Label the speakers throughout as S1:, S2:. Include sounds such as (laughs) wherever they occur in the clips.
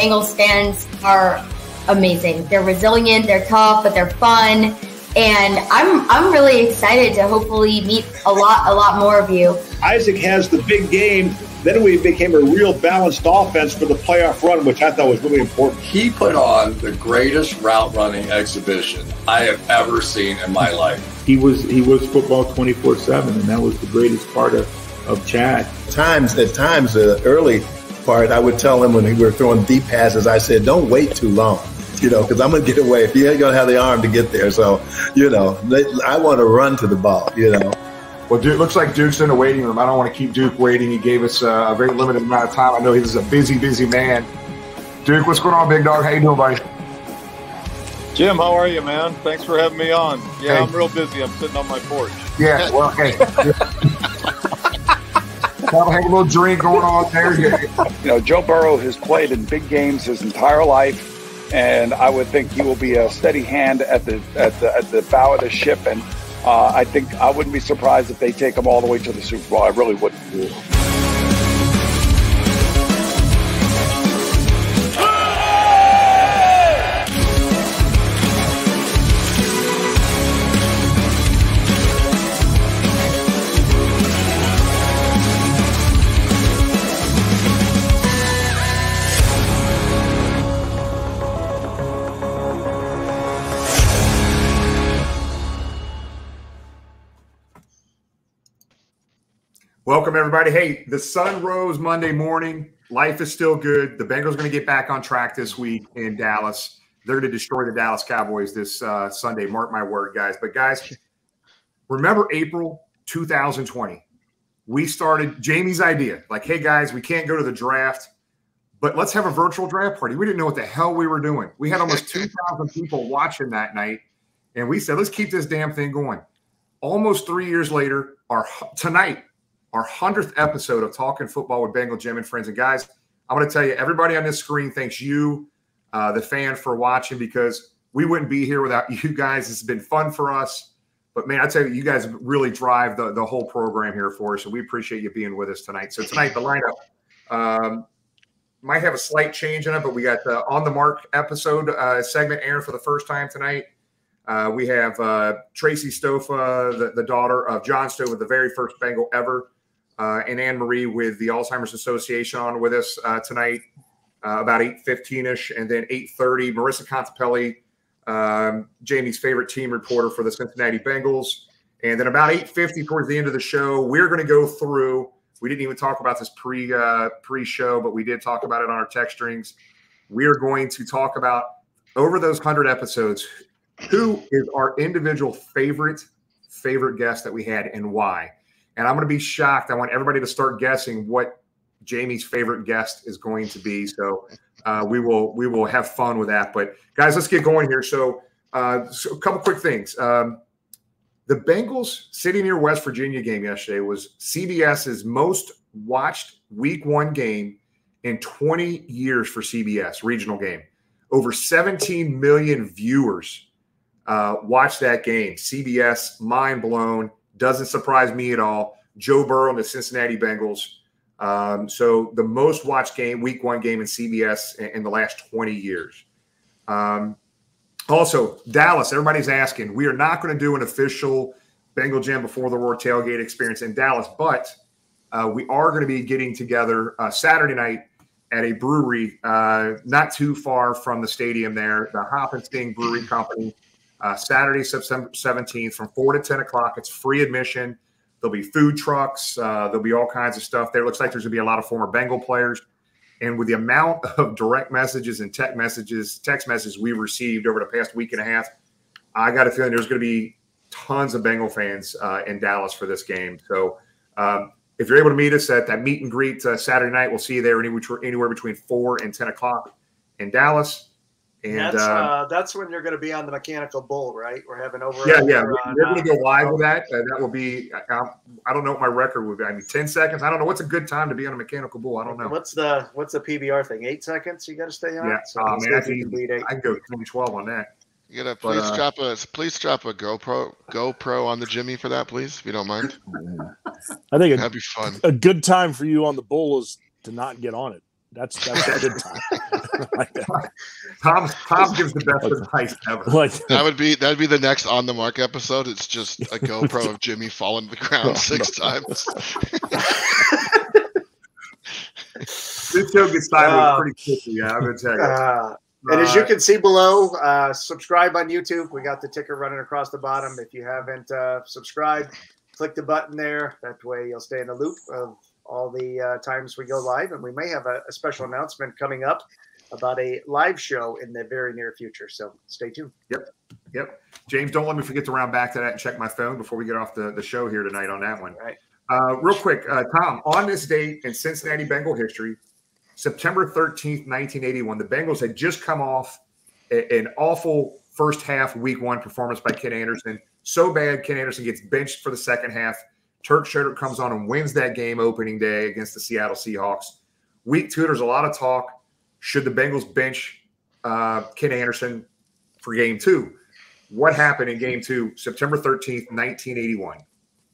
S1: Bengals fans are amazing. They're resilient, they're tough, but they're fun. And I'm I'm really excited to hopefully meet a lot a lot more of you.
S2: Isaac has the big game. Then we became a real balanced offense for the playoff run, which I thought was really important.
S3: He put on the greatest route running exhibition I have ever seen in my life.
S4: He was he was football twenty four seven, and that was the greatest part of of Chad.
S5: Times at times the early part, I would tell him when we were throwing deep passes, I said, "Don't wait too long." you know, because I'm going to get away. If you ain't going to have the arm to get there. So, you know, I want to run to the ball, you know.
S6: Well, Duke, looks like Duke's in the waiting room. I don't want to keep Duke waiting. He gave us uh, a very limited amount of time. I know he's a busy, busy man. Duke, what's going on, big dog? How you doing, buddy?
S7: Jim, how are you, man? Thanks for having me on. Yeah, hey. I'm real busy. I'm sitting on my porch.
S6: Yeah, well, hey. (laughs) Have a little drink going on there. (laughs)
S8: You know, Joe Burrow has played in big games his entire life and I would think he will be a steady hand at the at the, at the bow of the ship. And uh, I think I wouldn't be surprised if they take him all the way to the Super Bowl. I really wouldn't.
S6: Welcome, everybody. Hey, the sun rose Monday morning. Life is still good. The Bengals are going to get back on track this week in Dallas. They're going to destroy the Dallas Cowboys this uh, Sunday. Mark my word, guys. But, guys, remember April 2020? We started Jamie's idea like, hey, guys, we can't go to the draft, but let's have a virtual draft party. We didn't know what the hell we were doing. We had almost (laughs) 2,000 people watching that night. And we said, let's keep this damn thing going. Almost three years later, our tonight, our 100th episode of Talking Football with Bengal Jim and Friends. And guys, I'm going to tell you, everybody on this screen thanks you, uh, the fan, for watching because we wouldn't be here without (laughs) you guys. It's been fun for us. But man, I tell you, you guys really drive the, the whole program here for us. And we appreciate you being with us tonight. So tonight, the lineup um, might have a slight change in it, but we got the On the Mark episode uh, segment airing for the first time tonight. Uh, we have uh, Tracy Stofa, the, the, daughter of John Stofa, the very first Bengal ever uh, and Anne Marie with the Alzheimer's Association on with us uh, tonight, uh, about eight fifteen ish, and then eight thirty. Marissa Contepelli, um, Jamie's favorite team reporter for the Cincinnati Bengals, and then about eight fifty towards the end of the show, we're going to go through. We didn't even talk about this pre uh, pre show, but we did talk about it on our text strings. We are going to talk about over those hundred episodes. Who is our individual favorite favorite guest that we had and why? And I'm going to be shocked. I want everybody to start guessing what Jamie's favorite guest is going to be. So uh, we will we will have fun with that. But guys, let's get going here. So, uh, so a couple quick things. Um, the Bengals City near West Virginia game yesterday was CBS's most watched Week One game in 20 years for CBS regional game. Over 17 million viewers uh, watched that game. CBS mind blown. Doesn't surprise me at all. Joe Burrow and the Cincinnati Bengals. Um, so the most watched game, week one game in CBS in, in the last 20 years. Um, also, Dallas, everybody's asking, we are not going to do an official Bengal Jam before the Roar tailgate experience in Dallas, but uh, we are going to be getting together uh, Saturday night at a brewery uh, not too far from the stadium there, the Hop and Sting Brewery Company uh, Saturday, September 17th from 4 to 10 o'clock. It's free admission. There'll be food trucks. Uh, there'll be all kinds of stuff there. Looks like there's going to be a lot of former Bengal players. And with the amount (laughs) of direct messages and text messages, text messages we've received over the past week and a half, I got a feeling there's going to be tons of Bengal fans uh, in Dallas for this game. So um, if you're able to meet us at that meet and greet uh, Saturday night, we'll see you there anywhere, anywhere between 4 and 10 o'clock in Dallas.
S9: And that's, uh, uh, that's when you're going to be on the mechanical bull, right? We're having over.
S6: Yeah, yeah. We're, we're going to go live with that. Uh, that will be. I, I, don't know what my record would be. I mean, ten seconds. I don't know what's a good time to be on a mechanical bull. I don't know.
S9: What's the what's the PBR thing? Eight seconds. You got to stay on.
S6: Yeah, so uh, man, I, can, I can go 10, 12 on that.
S10: You gotta please but, uh, drop a please drop a GoPro GoPro on the Jimmy for that, please, if you don't mind.
S11: I think
S10: that'd be fun.
S11: A good time for you on the bull is to not get on it. That's that's a good time. (laughs) like
S6: Tom Tom gives the best advice ever. (laughs)
S11: Like
S10: that would be that'd be the next on the mark episode. It's just a (laughs) GoPro of Jimmy falling to the ground six times.
S6: this show gets sideways
S9: Uh,
S6: pretty quickly. Yeah, I'm gonna tell you.
S9: Uh, and as you can see below, uh, subscribe on YouTube. We got the ticker running across the bottom. If you haven't uh, subscribed, click the button there. That way you'll stay in the loop of all the uh, times we go live. And we may have a, a special announcement coming up about a live show in the very near future. So stay tuned.
S6: Yep. Yep. James, don't let me forget to round back to that and check my phone before we get off the, the show here tonight on that one.
S9: Right.
S6: Uh, real quick, uh, Tom, on this date in Cincinnati Bengal history, September 13th, 1981, the Bengals had just come off a- an awful first half, week one performance by Ken Anderson. So bad, Ken Anderson gets benched for the second half. Turk Schonert comes on and wins that game opening day against the Seattle Seahawks. Week two, there's a lot of talk. Should the Bengals bench uh, Ken Anderson for game two? What happened in game two, September 13th, 1981?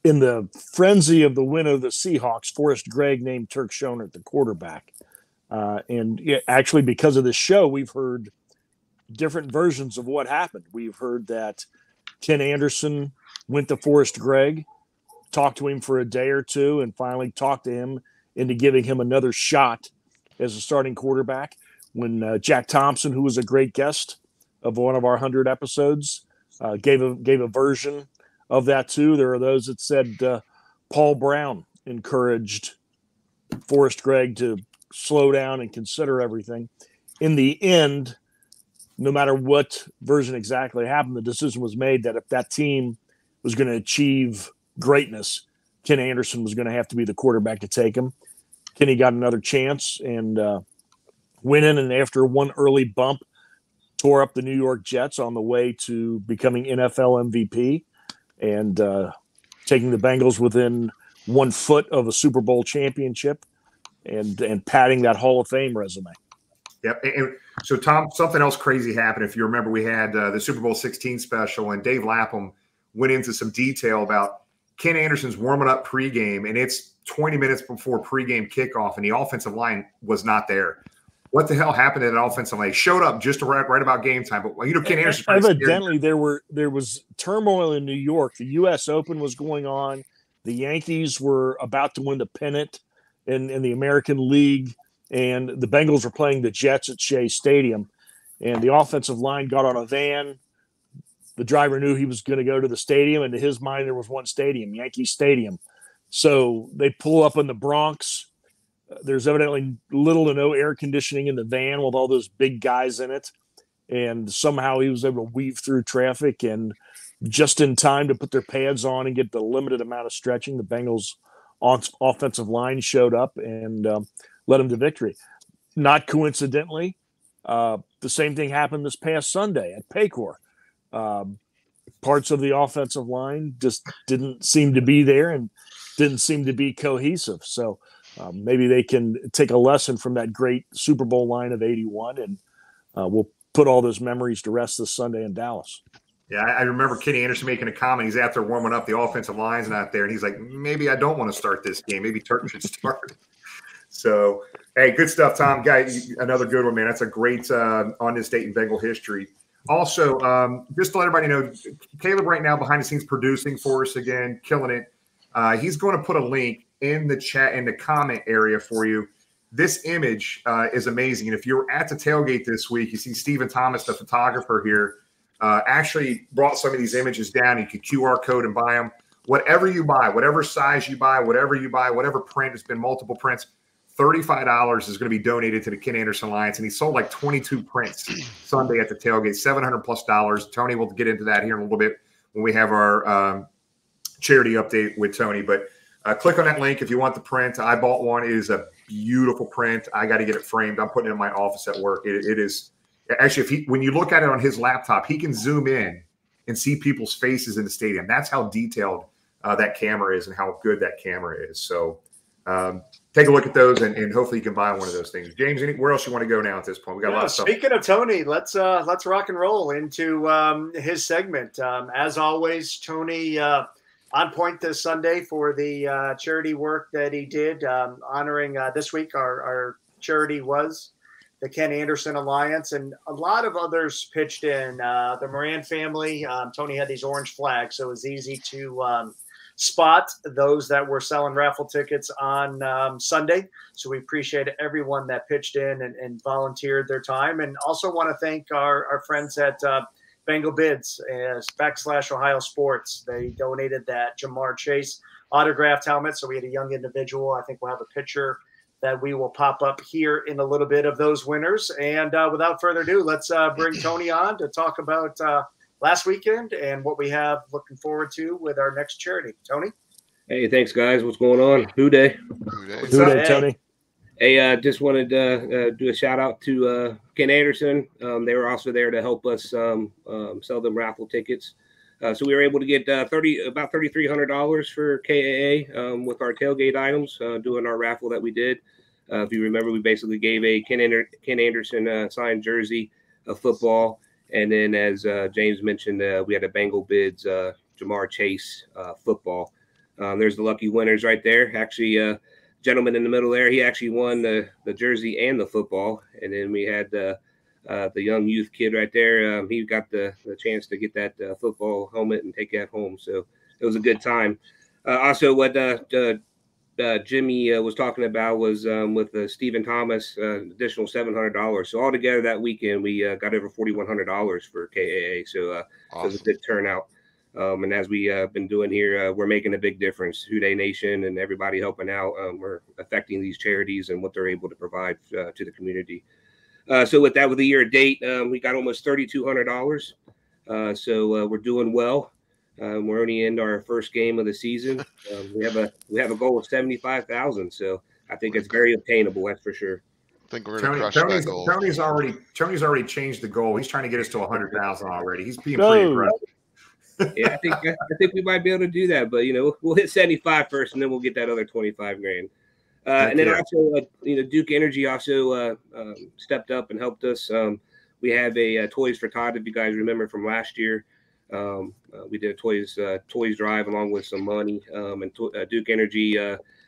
S11: in the frenzy of the win of the Seahawks, Forrest Gregg named Turk Schonert the quarterback. Uh, and actually, because of this show, we've heard different versions of what happened. We've heard that Ken Anderson went to Forrest Gregg, talked to him for a day or two, and finally talked to him into giving him another shot as a starting quarterback. When uh, Jack Thompson, who was a great guest of one of our hundred episodes, uh, gave a gave a version of that too. There are those that said uh, Paul Brown encouraged Forrest Gregg to slow down and consider everything. In the end, no matter what version exactly happened, the decision was made that if that team was going to achieve greatness, Ken Anderson was going to have to be the quarterback to take him. Kenny got another chance and uh, went in, and after one early bump, tore up the New York Jets on the way to becoming NFL MVP and uh, taking the Bengals within one foot of a Super Bowl championship and and padding that Hall of Fame resume.
S6: Yep. And, so, Tom, something else crazy happened. If you remember, we had uh, the Super Bowl 16 special, and Dave Lapham went into some detail about Ken Anderson's warming up pregame, and it's 20 minutes before pregame kickoff, and the offensive line was not there. What the hell happened to that offensive line? They showed up just right, right about game time, but you know, Ken Anderson.
S11: Evidently, there were there was turmoil in New York. The U.S. Open was going on. The Yankees were about to win the pennant in, in the American League, and the Bengals were playing the Jets at Shea Stadium. And the offensive line got on a van. The driver knew he was going to go to the stadium, and to his mind, there was one stadium, Yankee Stadium. So they pull up in the Bronx. There's evidently little to no air conditioning in the van with all those big guys in it. And somehow he was able to weave through traffic and just in time to put their pads on and get the limited amount of stretching. The Bengals offensive line showed up and um, led them to victory. Not coincidentally, uh, the same thing happened this past Sunday at Paycor. Um, parts of the offensive line just didn't seem to be there and didn't seem to be cohesive. So um, maybe they can take a lesson from that great Super Bowl line of 81 and uh, we'll put all those memories to rest this Sunday in Dallas.
S6: Yeah, I remember Kenny Anderson making a comment. He's out there warming up. The offensive line's not there, and he's like, "Maybe I don't want to start this game. Maybe Turk should start." (laughs) so, hey, good stuff, Tom. Guy, another good one, man. That's a great uh, on this date in Bengal history. Also, um, just to let everybody know, Caleb right now behind the scenes producing for us again, killing it. Uh, he's going to put a link in the chat in the comment area for you. This image uh, is amazing, and if you're at the tailgate this week, you see Stephen Thomas, the photographer here uh, actually brought some of these images down. You could QR code and buy them. Whatever you buy, whatever size you buy, whatever you buy, whatever print, it's been multiple prints. $35 is going to be donated to the Ken Anderson Alliance. And he sold like 22 prints (clears throat) Sunday at the tailgate, 700 plus dollars. Tony will get into that here in a little bit when we have our um, charity update with Tony. But uh, click on that link if you want the print. I bought one. It is a beautiful print. I got to get it framed. I'm putting it in my office at work. it, it is actually if he when you look at it on his laptop he can zoom in and see people's faces in the stadium that's how detailed uh, that camera is and how good that camera is so um, take a look at those and, and, hopefully you can buy one of those things. James any, where else you want to go now at this point? We got
S9: yeah,
S6: a lot of stuff.
S9: speaking of tony let's uh let's rock and roll into um, his segment. Um, as always tony uh, on point this sunday for the uh, charity work that he did um, honoring uh, this week our, our charity was the Ken Anderson Alliance, and a lot of others pitched in. Uh, the Moran family, um, Tony had these orange flags, so it was easy to um, spot those that were selling raffle tickets on um, Sunday. So we appreciate everyone that pitched in and, and volunteered their time, and also want to thank our, our friends at uh, Bengal Bids uh, backslash Ohio Sports. They donated that Ja'Marr Chase autographed helmet. So we had a young individual. I think we'll have a picture that we will pop up here in a little bit of those winners. And uh, without further ado, let's uh, bring Tony on to talk about uh, last weekend and what we have looking forward to with our next charity. Tony?
S12: Hey, thanks, guys. What's going on? Who Dey?
S11: Who Dey, Who Dey Tony?
S12: Hey, uh, just wanted to uh, do a shout out to uh, Ken Anderson. Um, they were also there to help us um, um, sell them raffle tickets. Uh, so we were able to get uh, thirty about thirty three hundred dollars for KAA um, with our tailgate items uh, doing our raffle that we did. Uh, if you remember, we basically gave a Ken, Ander- Ken Anderson uh, signed jersey, a football, and then as uh, James mentioned, we had a Bengal bids Ja'Marr Chase football. Um, there's the lucky winners right there. Actually, gentleman in the middle there, he actually won the the jersey and the football, and then we had the uh, the young youth kid right there. Um, he got the, the chance to get that uh, football helmet and take that home. So it was a good time. Uh, also, what uh, uh, Jimmy was talking about was um, with Stephen Thomas, additional seven hundred dollars. So altogether that weekend, we got over forty one hundred dollars for KAA. So awesome. it was a good turnout. Um, and as we have uh, been doing here, uh, we're making a big difference. Who Dey Nation and everybody helping out. Um, we're affecting these charities and what they're able to provide uh, to the community. Uh, so with that, with the year date, um, we got almost thirty-two hundred dollars. Uh, so uh, we're doing well. Um, we're only in our first game of the season. (laughs) Um, we have a we have a goal of seventy-five thousand. So I think it's very obtainable. That's for sure.
S10: I think we're
S6: Tony,
S10: crush
S6: Tony's,
S10: that goal.
S6: Tony's already Tony's already changed the goal. He's trying to get us to a hundred thousand already. He's being pretty aggressive.
S12: yeah, I think I think we might be able to do that, but you know, we'll hit 75 first, and then we'll get that other 25 grand. Uh, and then also, uh, you know, Duke Energy also uh, um, stepped up and helped us. Um, we have a, uh, Toys for Tots, if you guys remember from last year. Um, uh, we did a toys uh, toys drive along with some money. Um, and to- Duke Energy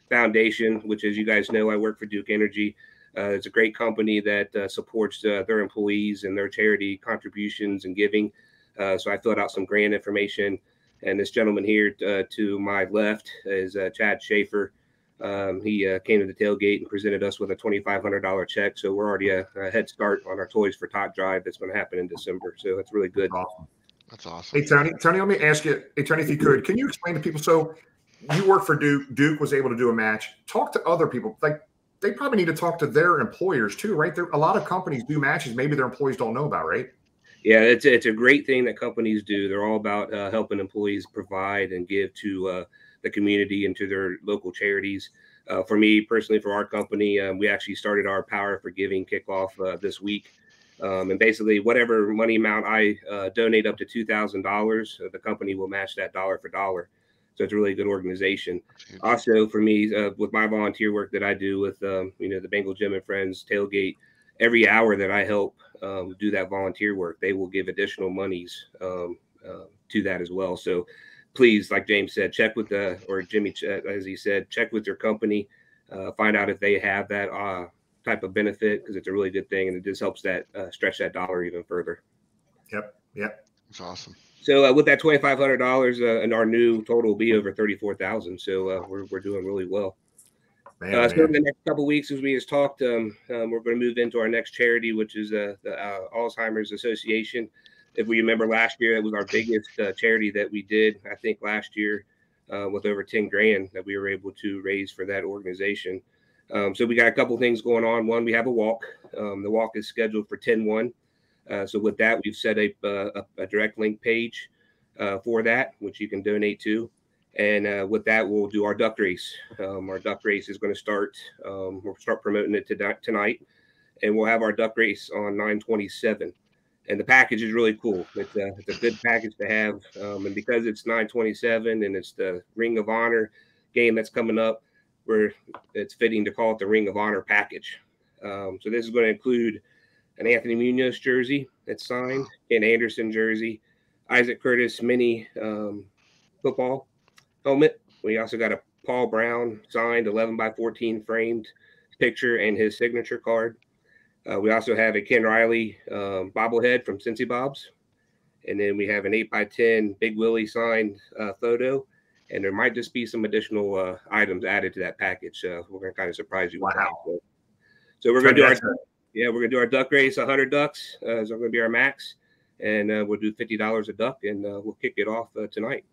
S12: Foundation, which, as you guys know, I work for Duke Energy. it's a great company that supports their employees and their charity contributions and giving. so I filled out some grant information. And this gentleman here to my left is Chad Schaefer. Um, he uh, came to the tailgate and presented us with a $2,500 check. So we're already a, a, head start on our Toys for Tot drive that's going to happen in December. So that's really good.
S6: Awesome.
S10: That's awesome.
S6: Hey, Tony, Tony, let me ask you, hey, Tony, if you could, can you explain to people? So you work for Duke. Duke was able to do a match. Talk to other people. Like they probably need to talk to their employers too, right? There, a lot of companies do matches. Maybe their employees don't know about, right?
S12: Yeah, it's it's a great thing that companies do. They're all about uh, helping employees provide and give to uh, the community and to their local charities. Uh, for me personally, for our company, um, we actually started our Power for Giving kickoff uh, this week. Um, and basically, whatever money amount I uh, donate up to two thousand dollars, uh, the company will match that dollar for dollar. So it's a really good organization. Also, for me, uh, with my volunteer work that I do with um, you know the Bengal Jim and Friends tailgate, every hour that I help um, do that volunteer work, they will give additional monies um, uh, to that as well. So please, like James said, check with the or Jimmy, as he said, check with your company, uh, find out if they have that uh, type of benefit because it's a really good thing and it just helps that uh, stretch that dollar even further.
S6: Yep. Yep.
S10: It's awesome.
S12: So uh, with that twenty five hundred dollars, uh, and our new total will be over thirty four thousand. So uh, we're we're doing really well. Man, uh, so in the next couple weeks, as we just talked, um, um, we're going to move into our next charity, which is uh, the uh, Alzheimer's Association if we remember last year, it was our biggest uh, charity that we did. I think last year uh, with over 10 grand that we were able to raise for that organization. Um, so we got a couple things going on. One, we have a walk. Um, the walk is scheduled for 10 1. Uh, so with that, we've set a, a, a direct link page uh, for that, which you can donate to. And uh, with that, we'll do our duck race. Um, our duck race is going to start. Um, we'll start promoting it to, tonight, and we'll have our duck race on 927 and the package is really cool. It's a, it's a good package to have, um, and because it's 927 and it's the Ring of Honor game that's coming up, where it's fitting to call it the Ring of Honor package. Um, so this is going to include an Anthony Munoz jersey that's signed, an Anderson jersey, Isaac Curtis mini um, football helmet. We also got a Paul Brown signed 11 by 14 framed picture and his signature card. Uh, we also have a Ken Riley um, bobblehead from Cincy Bob's. And then we have an 8 by 10 Big Willie signed uh, photo. And there might just be some additional uh, items added to that package. Uh, we're going to kind of surprise you. Wow. So, so, we're going to do our yeah, we're going to do our duck race 100 ducks. Uh, is going to be our max. And uh, we'll do $50 a duck and uh, we'll kick it off tonight.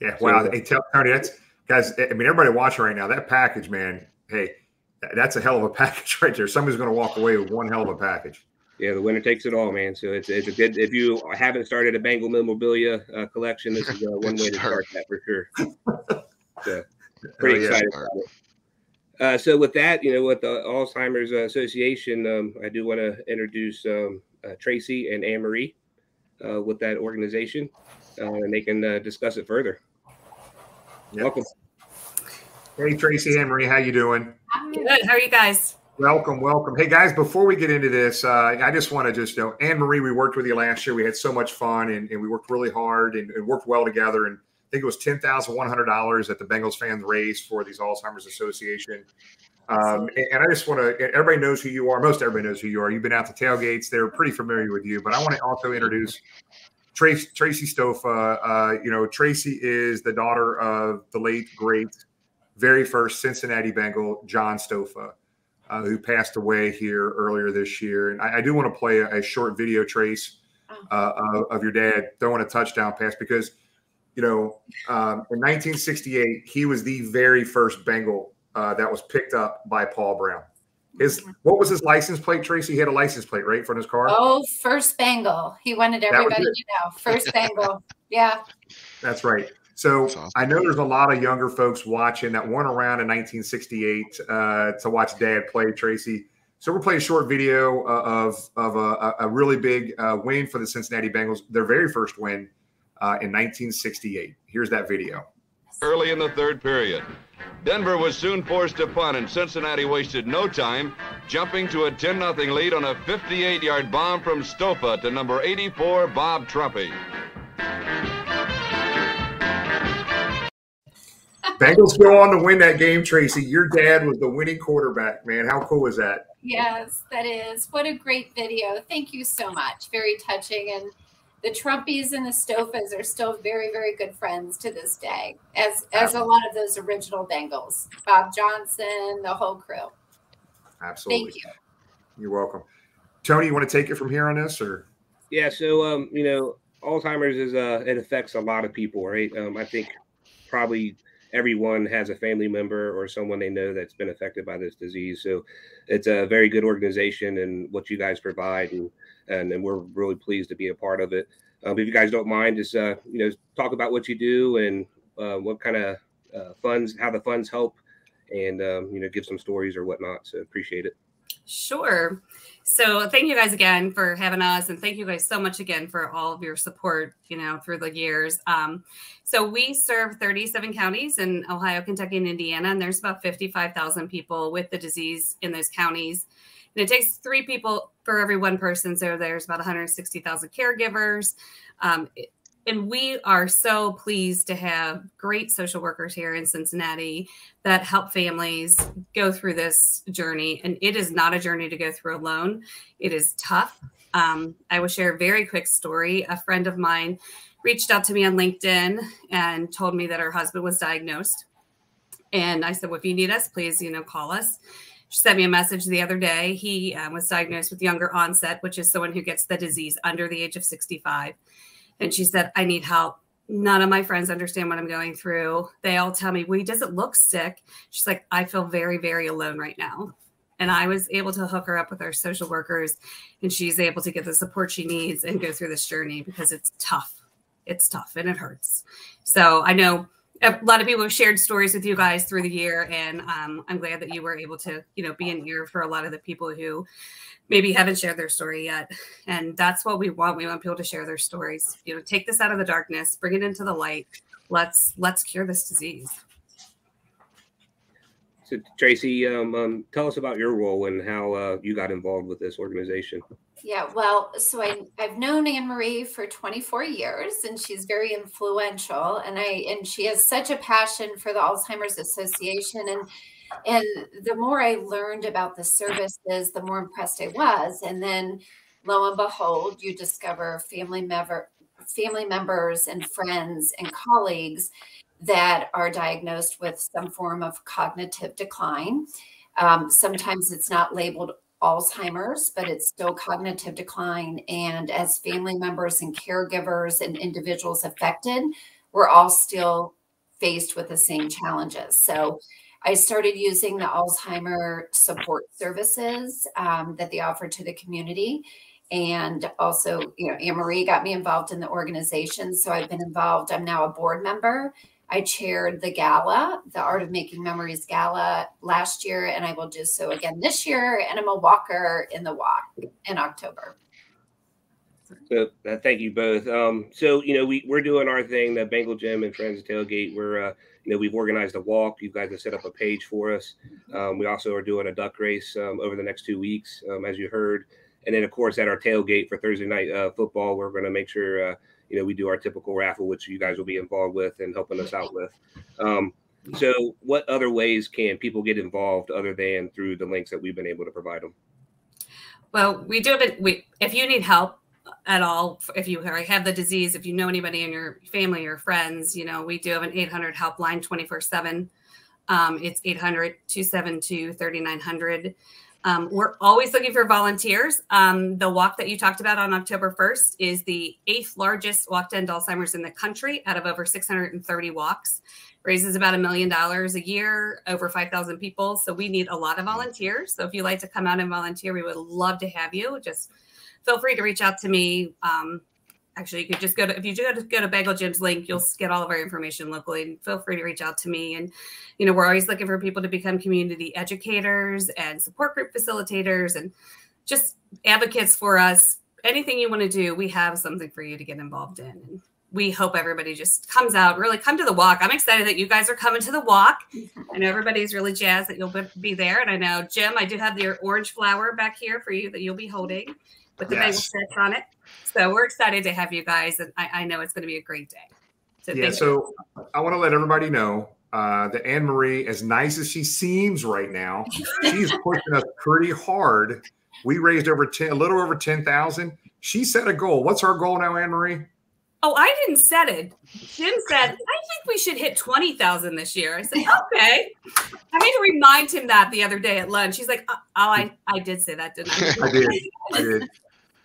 S6: Yeah. So, wow. Hey, tell, Tony, that's guys. I mean, everybody watching right now, that package, man. Hey, that's a hell of a (laughs) package right there. Somebody's going to walk away with one hell of a package.
S12: Yeah, the winner takes it all, man. So it's, it's a good. If you haven't started a Bengal memorabilia uh, collection, this is uh, (laughs) one way to start that for sure. So, (laughs) pretty oh, excited about it. Uh, so with that, you know, with the Alzheimer's Association, um, I do want to introduce um, uh, Tracy and Anne Marie uh, with that organization, uh, and they can discuss it further. Yep. Welcome.
S6: Hey, Tracy, Anne Marie, how you doing?
S13: Good. How are you guys?
S6: Welcome, welcome. Hey guys, before we get into this, uh, I just want to just you know, Anne Marie, we worked with you last year. We had so much fun and, and we worked really hard and, and, worked well together. And I think it was ten thousand one hundred dollars that the Bengals fans raised for these Alzheimer's Association. Um, and, and, I just want to. Everybody knows who you are. Most everybody knows who you are. You've been out to tailgates; they're pretty familiar with you. But I want to also introduce Tracy, Tracy Stofa. Uh, you know, Tracy is the daughter of the late great, very first Cincinnati Bengal, John Stofa uh, who passed away here earlier this year. And I, I do want to play a, a short video trace oh. uh, of, of, your dad throwing a touchdown pass because, you know, um, in 1968, he was the very first Bengal uh, that was picked up by Paul Brown. His what was his license plate, Tracy? He had a license plate, right, for his car.
S13: Oh, first Bengal. He wanted everybody to know. First Bengal. (laughs) Yeah.
S6: That's right. So awesome. I know there's a lot of younger folks watching that weren't around in 1968 uh, to watch Dad play Tracy. So we're playing a short video uh, of of a, a really big uh, win for the Cincinnati Bengals, their very first win uh, in 1968. Here's that video.
S14: Early in the third period, Denver was soon forced to punt, and Cincinnati wasted no time, jumping to a 10 0 lead on a 58 yard bomb from Stofa to number 84, Bob Trumpy.
S6: Bengals go on to win that game, Tracy. Your dad was the winning quarterback, man. How cool is that?
S13: Yes, that is. What a great video. Thank you so much. Very touching. And the Trumpies and the Stofas are still very, very good friends to this day, as as a lot of those original Bengals. Bob Johnson, the whole crew.
S6: Absolutely.
S13: Thank you.
S6: You're welcome. Tony, you want to take it from here on this or?
S12: Yeah, so um, you know, Alzheimer's is uh it affects a lot of people, right? Um, I think probably everyone has a family member or someone they know that's been affected by this disease. So it's a very good organization and what you guys provide, and and, and we're really pleased to be a part of it. Um, if you guys don't mind, just uh, you know talk about what you do and uh, what kind of uh, funds, how the funds help, and um, you know give some stories or whatnot. So appreciate it.
S13: Sure. So thank you guys again for having us, and thank you guys so much again for all of your support. You know, through the years. Um, so we serve 37 counties in Ohio, Kentucky, and Indiana, and there's about 55,000 people with the disease in those counties. And it takes three people for every one person. So there's about 160,000 caregivers. Um, and we are so pleased to have great social workers here in Cincinnati that help families go through this journey. And it is not a journey to go through alone, it is tough. Um, I will share a very quick story. A friend of mine reached out to me on LinkedIn and told me that her husband was diagnosed. And I said, Well, if you need us, please, you know, call us. She sent me a message the other day. He um, was diagnosed with younger onset, which is someone who gets the disease under the age of 65 and she said, I need help. None of my friends understand what I'm going through. They all tell me, well, he doesn't look sick. She's like, I feel very, very alone right now. And I was able to hook her up with our social workers, and she's able to get the support she needs and go through this journey because it's tough. It's tough and it hurts. So I know a lot of people have shared stories with you guys through the year, and um, I'm glad that you were able to, you know, be an ear for a lot of the people who maybe haven't shared their story yet. And that's what we want. We want people to share their stories. You know, take this out of the darkness, bring it into the light. Let's let's cure this disease.
S12: So Tracy, um, um, tell us about your role and how uh, you got involved with this organization.
S13: Yeah, well, so I, I've known Anne Marie for 24 years, and she's very influential. And I and she has such a passion for the Alzheimer's Association, and
S15: And the more I learned about the services, the more impressed I was. And then lo and behold, you discover family member family members and friends and colleagues that are diagnosed with some form of cognitive decline. Um, sometimes it's not labeled Alzheimer's, but it's still cognitive decline. And as family members and caregivers and individuals affected, we're all still faced with the same challenges. So I started using the Alzheimer support services um, that they offer to the community. And also, you know, Anne Marie got me involved in the organization. So I've been involved. I'm now a board member. I chaired the gala, the Art of Making Memories gala last year, and I will do so again this year. And I'm a walker in the walk in October.
S12: So uh, thank you both. Um, so you know we we're doing our thing, the Bengal Jim and Friends Tailgate. We're uh, you know we've organized a walk. You guys have set up a page for us. Um, we also are doing a duck race um, over the next two weeks, um, as you heard. And then of course at our tailgate for Thursday night uh, football, we're going to make sure uh, you know we do our typical raffle, which you guys will be involved with and helping us out with. Um, so what other ways can people get involved other than through the links that we've been able to provide them?
S13: Well, we do it. We if you need help at all if you have the disease if you know anybody in your family or friends you know we do have an 800 helpline 24 7 um, it's 800 272 3900 um, we're always looking for volunteers. Um, the walk that you talked about on october 1st is the eighth largest walk to end alzheimer's in the country out of over 630 walks. Raises about a million dollars a year over 5000 people. So we need a lot of volunteers. So if you'd like to come out and volunteer we would love to have you. Just feel free to reach out to me. Um, actually, you could just go to if you to go to Bengal Jim's link, you'll get all of our information locally. And feel free to reach out to me. And you know, we're always looking for people to become community educators and support group facilitators and just advocates for us. Anything you want to do, we have something for you to get involved in. And we hope everybody just comes out, really come to the walk. I'm excited that you guys are coming to the walk. I know everybody's really jazzed that you'll be there. And I know, Jim, I do have your orange flower back here for you that you'll be holding with the yes. bagel on it. So we're excited to have you guys, and I, I know it's going to be a great day.
S6: So yeah. So you. I want to let everybody know uh, that Anne Marie, as nice as she seems right now, (laughs) she's pushing us pretty hard. We raised over ten, a little over ten thousand. She set a goal. What's our goal now, Anne Marie?
S13: Oh, I didn't set it. Jim said, I think we should hit 20,000 this year. I said, okay. I had to remind him that the other day at lunch. He's like, oh, I, I did say that, didn't I? (laughs)
S6: I did. I did.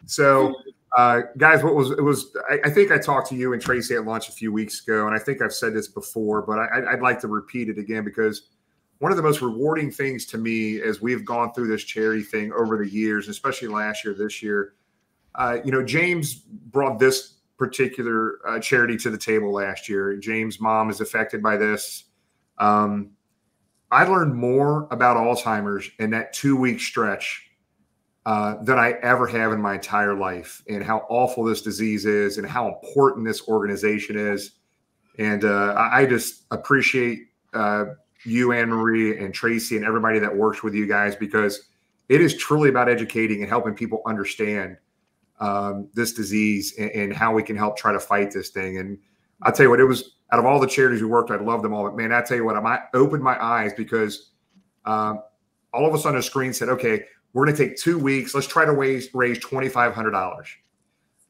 S6: So, uh, guys, what was it was? I, I, think I talked to you and Tracy at lunch a few weeks ago, and I think I've said this before, but I, I'd like to repeat it again because one of the most rewarding things to me as we've gone through this charity thing over the years, especially last year, this year, uh, you know, James brought this particular uh, charity to the table last year. James' mom is affected by this. Um, I learned more about Alzheimer's in that two week stretch uh, than I ever have in my entire life, and how awful this disease is, and how important this organization is. And uh, I just appreciate uh, you, Anne Marie, and Tracy, and everybody that works with you guys because it is truly about educating and helping people understand um, this disease and, and, how we can help try to fight this thing. And I'll tell you what, it was out of all the charities we worked, I love them all. But man, I tell you what, I opened my eyes because um, all of a sudden a screen said, okay, we're going to take two weeks. Let's try to raise raise twenty five hundred dollars.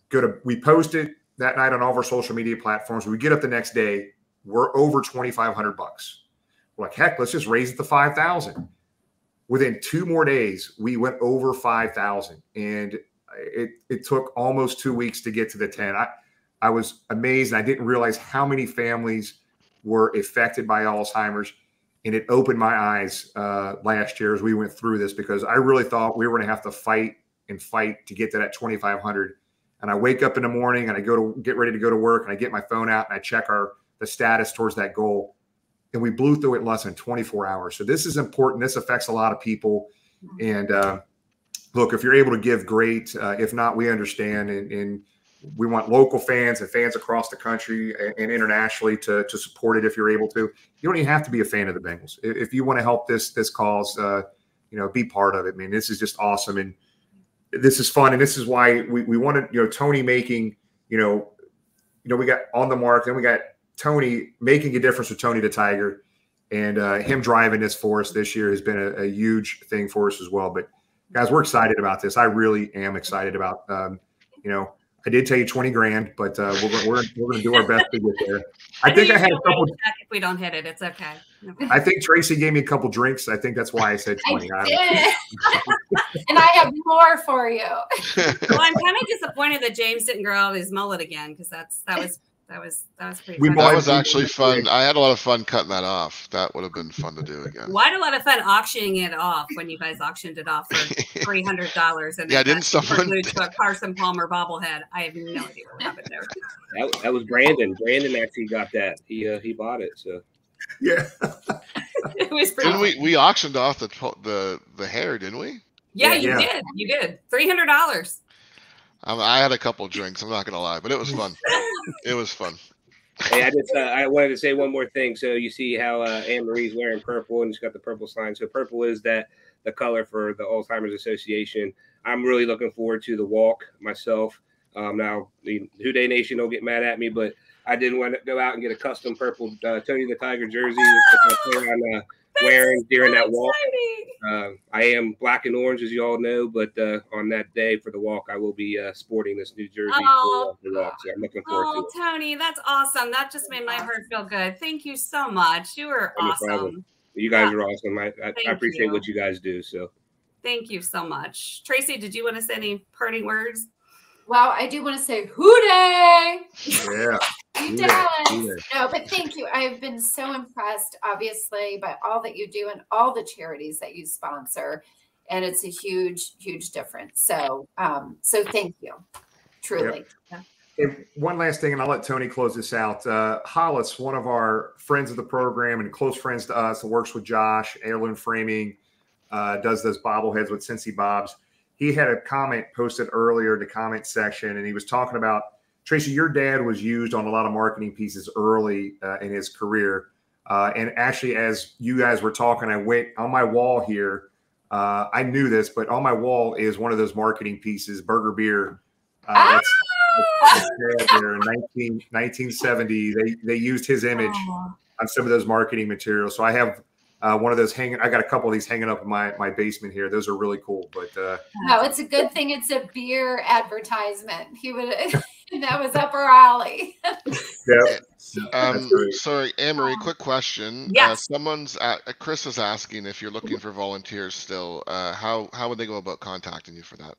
S6: Go to we posted that night on all of our social media platforms. We get up the next day, we're over twenty five hundred bucks. We're like, heck, let's just raise it to five thousand. Within two more days, we went over five thousand, and it it took almost two weeks to get to the ten. I I was amazed. I didn't realize how many families were affected by Alzheimer's and it opened my eyes uh, last year as we went through this because I really thought we were going to have to fight and fight to get to that 2,500. And I wake up in the morning and I go to get ready to go to work and I get my phone out and I check our the status towards that goal, and we blew through it in less than 24 hours. So this is important. This affects a lot of people. And uh, look, if you're able to give, great. Uh, if not, we understand and, and we want local fans and fans across the country and internationally to, to support it if you're able to. You don't even have to be a fan of the Bengals. If you want to help this this cause, uh, you know, be part of it. I mean, this is just awesome and this is fun. And this is why we, we wanted, you know, Tony making, you know, you know, we got on the mark, then we got Tony making a difference with Tony the Tiger. and uh, him driving this for us this year has been a, a, huge thing for us as well. But guys, we're excited about this. I really am excited about. Um, you know, I did tell you twenty grand, but uh, we're we're we're going to do our best to get there. (laughs) I,
S13: I
S6: think I had a couple.
S13: If we don't hit it, it's okay.
S6: I think Tracy gave me a couple drinks. I think that's why I said twenty.
S15: I did. (laughs) and I have more for you. (laughs)
S13: well, I'm kind of disappointed that James didn't grow out his mullet again because that's that was that was that was pretty.
S10: We
S13: fun.
S10: that was actually fun. I had a lot of fun cutting that off. That would have been fun to do again.
S13: Why had a lot of fun auctioning it off when you guys auctioned it off for (laughs) three hundred dollars and
S10: Yeah,
S13: it
S10: didn't
S13: got
S10: someone-
S13: glued to a Carson Palmer bobblehead? I have no idea what happened there.
S12: That, that was Brandon. Brandon actually got that. He uh, he bought it. So
S6: yeah, (laughs)
S13: it was pretty.
S10: Didn't we? We auctioned off the the the hair, didn't we?
S13: Yeah, you did. You did. Three hundred dollars.
S10: I had a couple drinks. I'm not gonna lie, but it was fun. (laughs) it was fun.
S12: hey, I just uh, I wanted to say one more thing. So you see how uh, Anne Marie's wearing purple and she's got the purple sign. So purple is that the color for the Alzheimer's Association. I'm really looking forward to the walk myself. Um, now the Who Dey Nation don't get mad at me, but I didn't want to go out and get a custom purple uh, Tony the Tiger jersey which I plan on uh, wearing during that walk. Uh, I am black and orange, as you all know, but uh, on that day for the walk, I will be uh, sporting this new jersey
S13: Oh.
S12: for the walk. So I'm looking forward to
S13: Oh,
S12: it.
S13: Tony, that's awesome. That just made my heart feel good. Thank you so much. You were
S12: No
S13: awesome.
S12: problem. You guys are awesome. I, I, I appreciate
S13: you.
S12: what you guys do. So
S13: Thank you so much. Tracy, did you want to say any parting words?
S15: Well, I do want to say hoo day.
S6: Yeah.
S15: You
S6: Hoo
S15: did.
S6: day, hoo.
S15: No, but thank you. I've been so impressed, obviously, by all that you do and all the charities that you sponsor. And it's a huge, huge difference. So, um, so thank you. Truly.
S6: And one last thing, and I'll let Tony close this out. Uh, Hollis, one of our friends of the program and close friends to us, that works with Josh, Heirloom Framing, uh, does those bobbleheads with Cincy Bobs. He had a comment posted earlier in the comment section, and he was talking about Tracy. Your dad was used on a lot of marketing pieces early uh, in his career, uh, and actually, as you guys were talking, I went on my wall here. Uh, I knew this, but on my wall is one of those marketing pieces, Burger Beer. Uh, that's- that's there in 19, 1970. They they used his image on some of those marketing materials. So I have uh, one of those hanging. I got a couple of these hanging up in my my basement here. Those are really cool. But uh,
S15: No, it's a good thing it's a beer advertisement. He would (laughs) that was up our alley. (laughs)
S6: yeah. (laughs)
S10: Um, sorry, Anne-Marie, quick question. Uh,
S13: Yes.
S10: someone's uh, Chris is asking if you're looking for volunteers still. Uh, how how would they go about contacting you for that?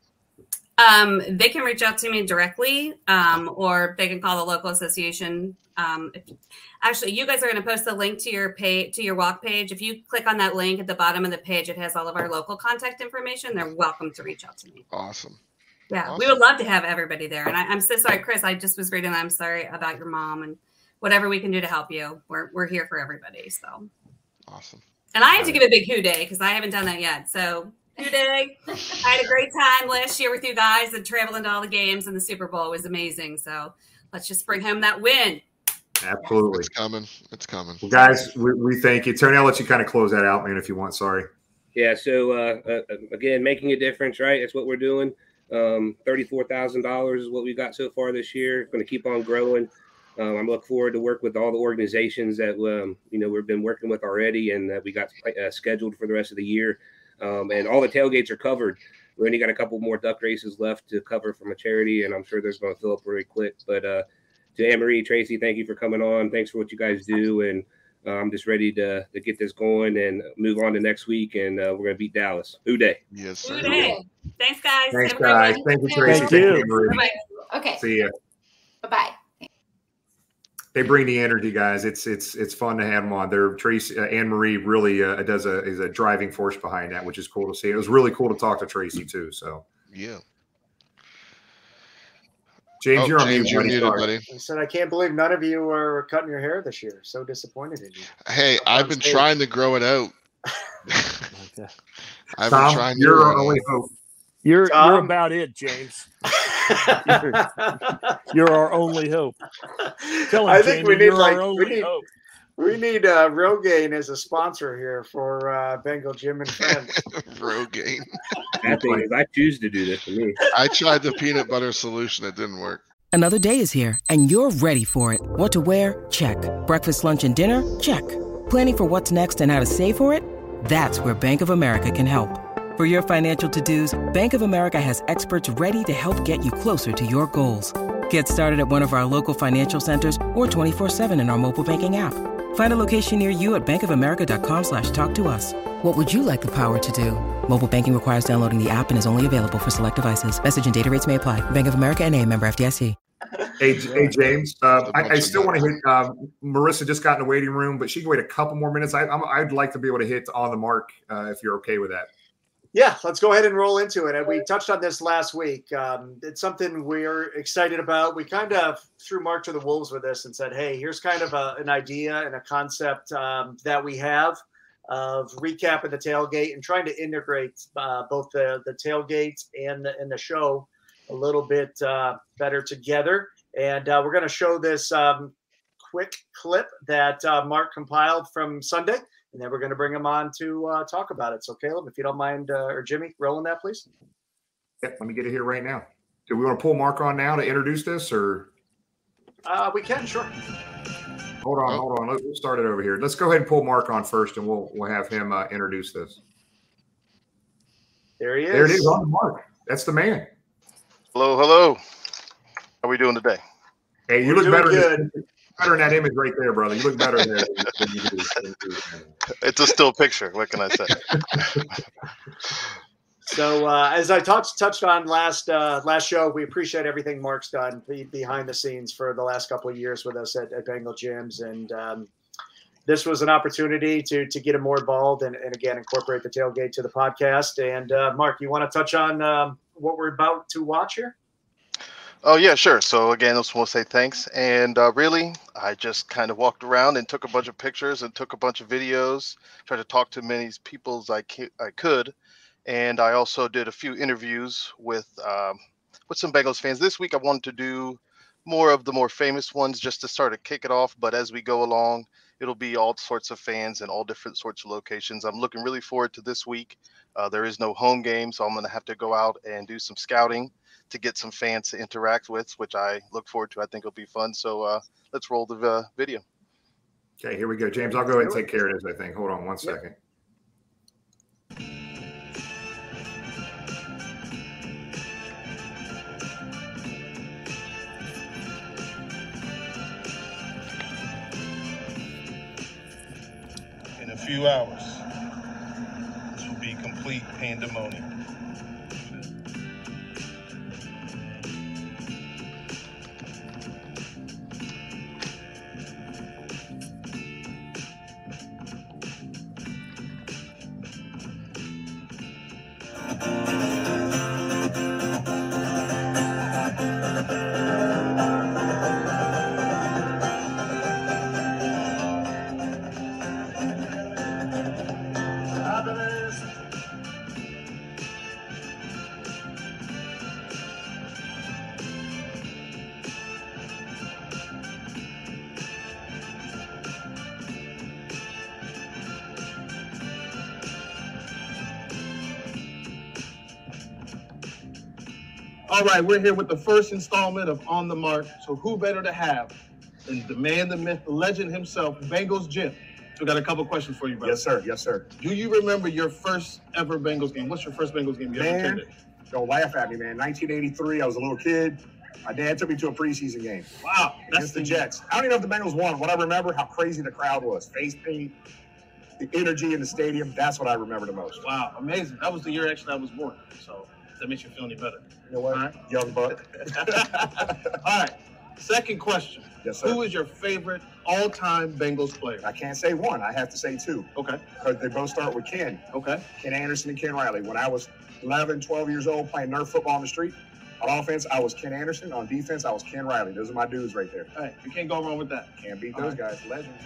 S13: Um, they can reach out to me directly, um, or they can call the local association. Um, if, actually, you guys are going to post the link to your page to your walk page. If you click on that link at the bottom of the page, it has all of our local contact information. They're welcome to reach out to me.
S10: Awesome.
S13: Yeah, we would love to have everybody there. And I, I'm so sorry, Chris. I just was reading. that. I'm sorry about your mom and whatever we can do to help you. We're we're here for everybody. So,
S10: Awesome.
S13: and I have to give a big Who Dey because I haven't done that yet. So, Who Dey. I had a great time last year with you guys and traveling to all the games and the Super Bowl was amazing. So, let's just bring home that win.
S6: absolutely,
S10: It's coming. It's coming.
S6: well, guys, we, we thank you. Tony, I'll let you kind of close that out, man, if you want. Sorry.
S12: yeah. So uh, uh, again, making a difference, right? That's what we're doing. Um, Thirty-four thousand dollars is what we got so far this year. Going to keep on growing. Um, I'm looking forward to work with all the organizations that um, you know we've been working with already, and that we got uh, scheduled for the rest of the year. Um, and all the tailgates are covered. We only got a couple more duck races left to cover from a charity, and I'm sure there's going to fill up really quick. But uh, to Anne Marie, Tracy, thank you for coming on. Thanks for what you guys do, and uh, I'm just ready to to get this going and move on to next week, and uh, we're going to beat Dallas. Who Dey?
S10: Yes,
S13: Who Dey. Thanks, guys.
S6: Thanks,
S13: Have
S6: guys. Thank you, Tracy.
S11: Thank you.
S6: Marie.
S13: Bye-bye.
S15: Okay.
S6: See ya.
S15: Bye bye.
S6: They bring the energy, guys. It's it's it's fun to have them on. They're Tracy uh, Anne Marie really uh, does a is a driving force behind that, which is cool to see. It was really cool to talk to Tracy too. So
S10: Yeah.
S6: James,
S10: Oh,
S6: you're on
S10: James,
S6: mute,
S10: you're
S6: buddy.
S10: muted,
S6: Sorry.
S10: buddy.
S9: He said, I can't believe none of you are cutting your hair this year. So disappointed in you.
S10: Hey, I've been
S9: stage.
S10: trying to grow it out. (laughs) (laughs) I've been trying to
S6: you're
S10: grow
S6: our
S10: it
S6: only hope.
S11: You're you're about it, James. you're, (laughs) you're our only hope. Tell him,
S9: I think we need
S11: you're
S9: like we need
S11: hope.
S9: we need uh, Rogaine as a sponsor here for uh, Bengal Jim and friends. (laughs)
S10: Rogaine.
S12: That thing is, I choose to do this for me.
S10: I tried the peanut butter solution. It didn't work.
S16: Another day is here, and you're ready for it. What to wear? Check. Breakfast, lunch, and dinner? Check. Planning for what's next and how to save for it? That's where Bank of America can help. For your financial to-dos, Bank of America has experts ready to help get you closer to your goals. Get started at one of our local financial centers or 24-7 in our mobile banking app. Find a location near you at bankofamerica.com slash talk to us. What would you like the power to do? Mobile banking requires downloading the app and is only available for select devices. Message and data rates may apply. Bank of America and a member FDIC.
S6: Hey, hey James. Uh, I, I, still want to hit. Um, Marissa just got in the waiting room, but she can wait a couple more minutes. I, would like to be able to hit on the mark uh, if you're okay with that.
S9: Yeah, let's go ahead and roll into it. And we touched on this last week. Um, it's something we're excited about. We kind of threw Mark to the wolves with this and said, "Hey, here's kind of a, an idea and a concept um, that we have of recapping the tailgate and trying to integrate uh, both the the tailgate and the, and the show." a little bit uh, better together. And uh, we're going to show this um, quick clip that uh, Mark compiled from Sunday, and then we're going to bring him on to uh, talk about it. So, Caleb, if you don't mind, uh, or Jimmy, rolling that, please.
S6: Yep, let me get it here right now. Do we want to pull Mark on now to introduce this, or?
S9: Uh, we can, sure.
S6: Hold on, hold on. Let's start it over here. Let's go ahead and pull Mark on first, and we'll we'll have him introduce this.
S9: There he is.
S6: There it is on the mark. That's the man.
S17: Hello, hello. How are we doing today?
S6: Hey, you We're look better. Good. Better in that image right there, brother. You look better there.
S17: it's a still picture. What can I say? (laughs)
S9: so, uh, as I talked touched on last uh, last show, we appreciate everything Mark's done behind the scenes for the last couple of years with us at, at Bengal Jim's, and um, this was an opportunity to to get him more involved and, and again incorporate the tailgate to the podcast. And uh, Mark, you want to touch on um, what we're about to watch here?
S17: Oh yeah, sure. So again, I just want to say thanks. And uh, really, I just kind of walked around and took a bunch of pictures and took a bunch of videos, tried to talk to many people as I, I could, and I also did a few interviews with um, with some Bengals fans. This week, I wanted to do more of the more famous ones just to start to kick it off. But as we go along, it'll be all sorts of fans and all different sorts of locations. I'm looking really forward to this week. Uh, there is no home game, so I'm going to have to go out and do some scouting to get some fans to interact with, which I look forward to. I think it'll be fun. So uh, let's roll the uh, video.
S6: Okay, here we go. James, I'll go ahead and take care of this, I think. Hold on one second.
S18: Few hours this will be complete pandemonium.
S19: All right, we're here with the first installment of On the Mark. So who better to have than the man, the myth, the legend himself, Bengals Jim. So We got a couple questions for you, brother.
S6: Yes, sir. Yes, sir.
S19: Do you remember your first ever Bengals game? What's your first Bengals game you ever attended?
S6: Don't laugh at me, man. 1983, I was a little kid. My dad took me to a preseason game.
S19: Wow.
S6: That's the Jets. I don't even know if the Bengals won. What I remember, how crazy the crowd was. Face paint, the energy in the stadium. That's what I remember the most.
S19: Wow, amazing. That was the year actually I was born. So that makes you feel any better.
S6: You know what? All right. Young buck. (laughs)
S19: All right. Second question.
S6: Yes, sir.
S19: Who is your favorite all-time Bengals player?
S6: I can't say one. I have to say two.
S19: Okay.
S6: Because they both start with Ken.
S19: Okay.
S6: Ken Anderson and Ken Riley. When I was 11, 12 years old playing Nerf football on the street, on offense, I was Ken Anderson. On defense, I was Ken Riley. Those are my dudes right there.
S19: Hey, you can't go wrong with that.
S6: Can't beat those right. guys. Legends.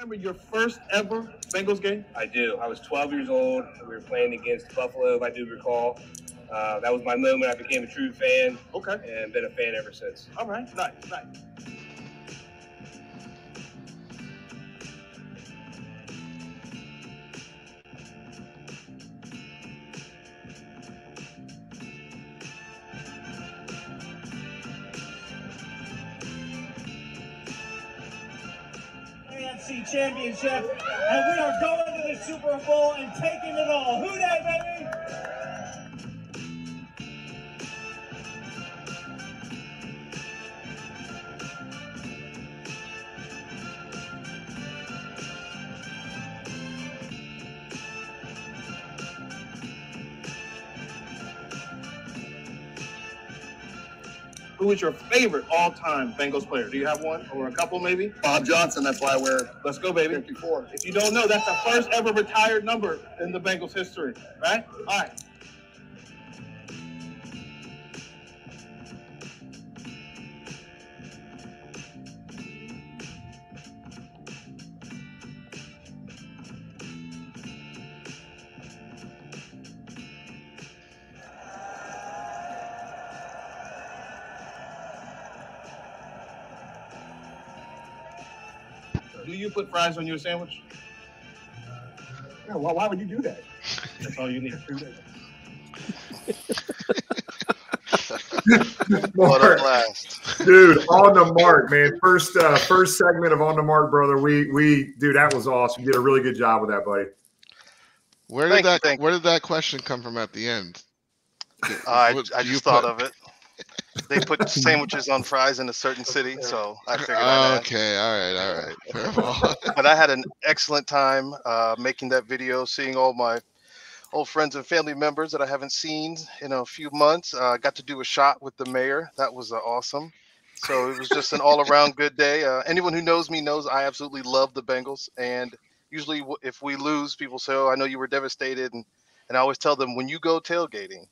S19: Remember your first ever Bengals game?
S20: I do. I was 12 years old. We were playing against Buffalo, if I do recall.
S19: Uh, that was my moment. I became a true fan.
S9: Okay.
S19: And been a fan ever since.
S9: All right. Nice. Nice.
S20: Championship, and we are going to the Super Bowl and taking it all. Who Dey, baby?
S19: Is your favorite all-time Bengals player? Do you have one or a couple maybe?
S18: Bob Johnson. That's why we're
S19: Let's go, baby.
S18: 54.
S19: If you don't know, that's the first ever retired number in the Bengals history, right? All right. Put fries on your sandwich?
S18: Yeah, well, why would you do that?
S19: That's all you need. (laughs)
S6: What
S17: a blast.
S6: dude! On the mark, man. First, uh, first segment of on the mark, brother. We, we, dude, that was awesome. You did a really good job with that, buddy.
S10: Where did that Where did that question come from at the end?
S17: I, I
S10: do you
S17: just thought
S10: put?
S17: of it. They put (laughs) sandwiches on fries in a certain city, so I figured I'd.
S10: Okay, all right, all right. (laughs) Fair ball.
S17: but I had an excellent time uh, making that video, seeing all my old friends and family members that I haven't seen in a few months. Uh, got to do a shot with the mayor. That was uh, awesome. So it was just an all-around good day. Uh, anyone who knows me knows I absolutely love the Bengals, and usually w- if we lose, people say, "Oh, I know you were devastated," and and I always tell them when you go tailgating,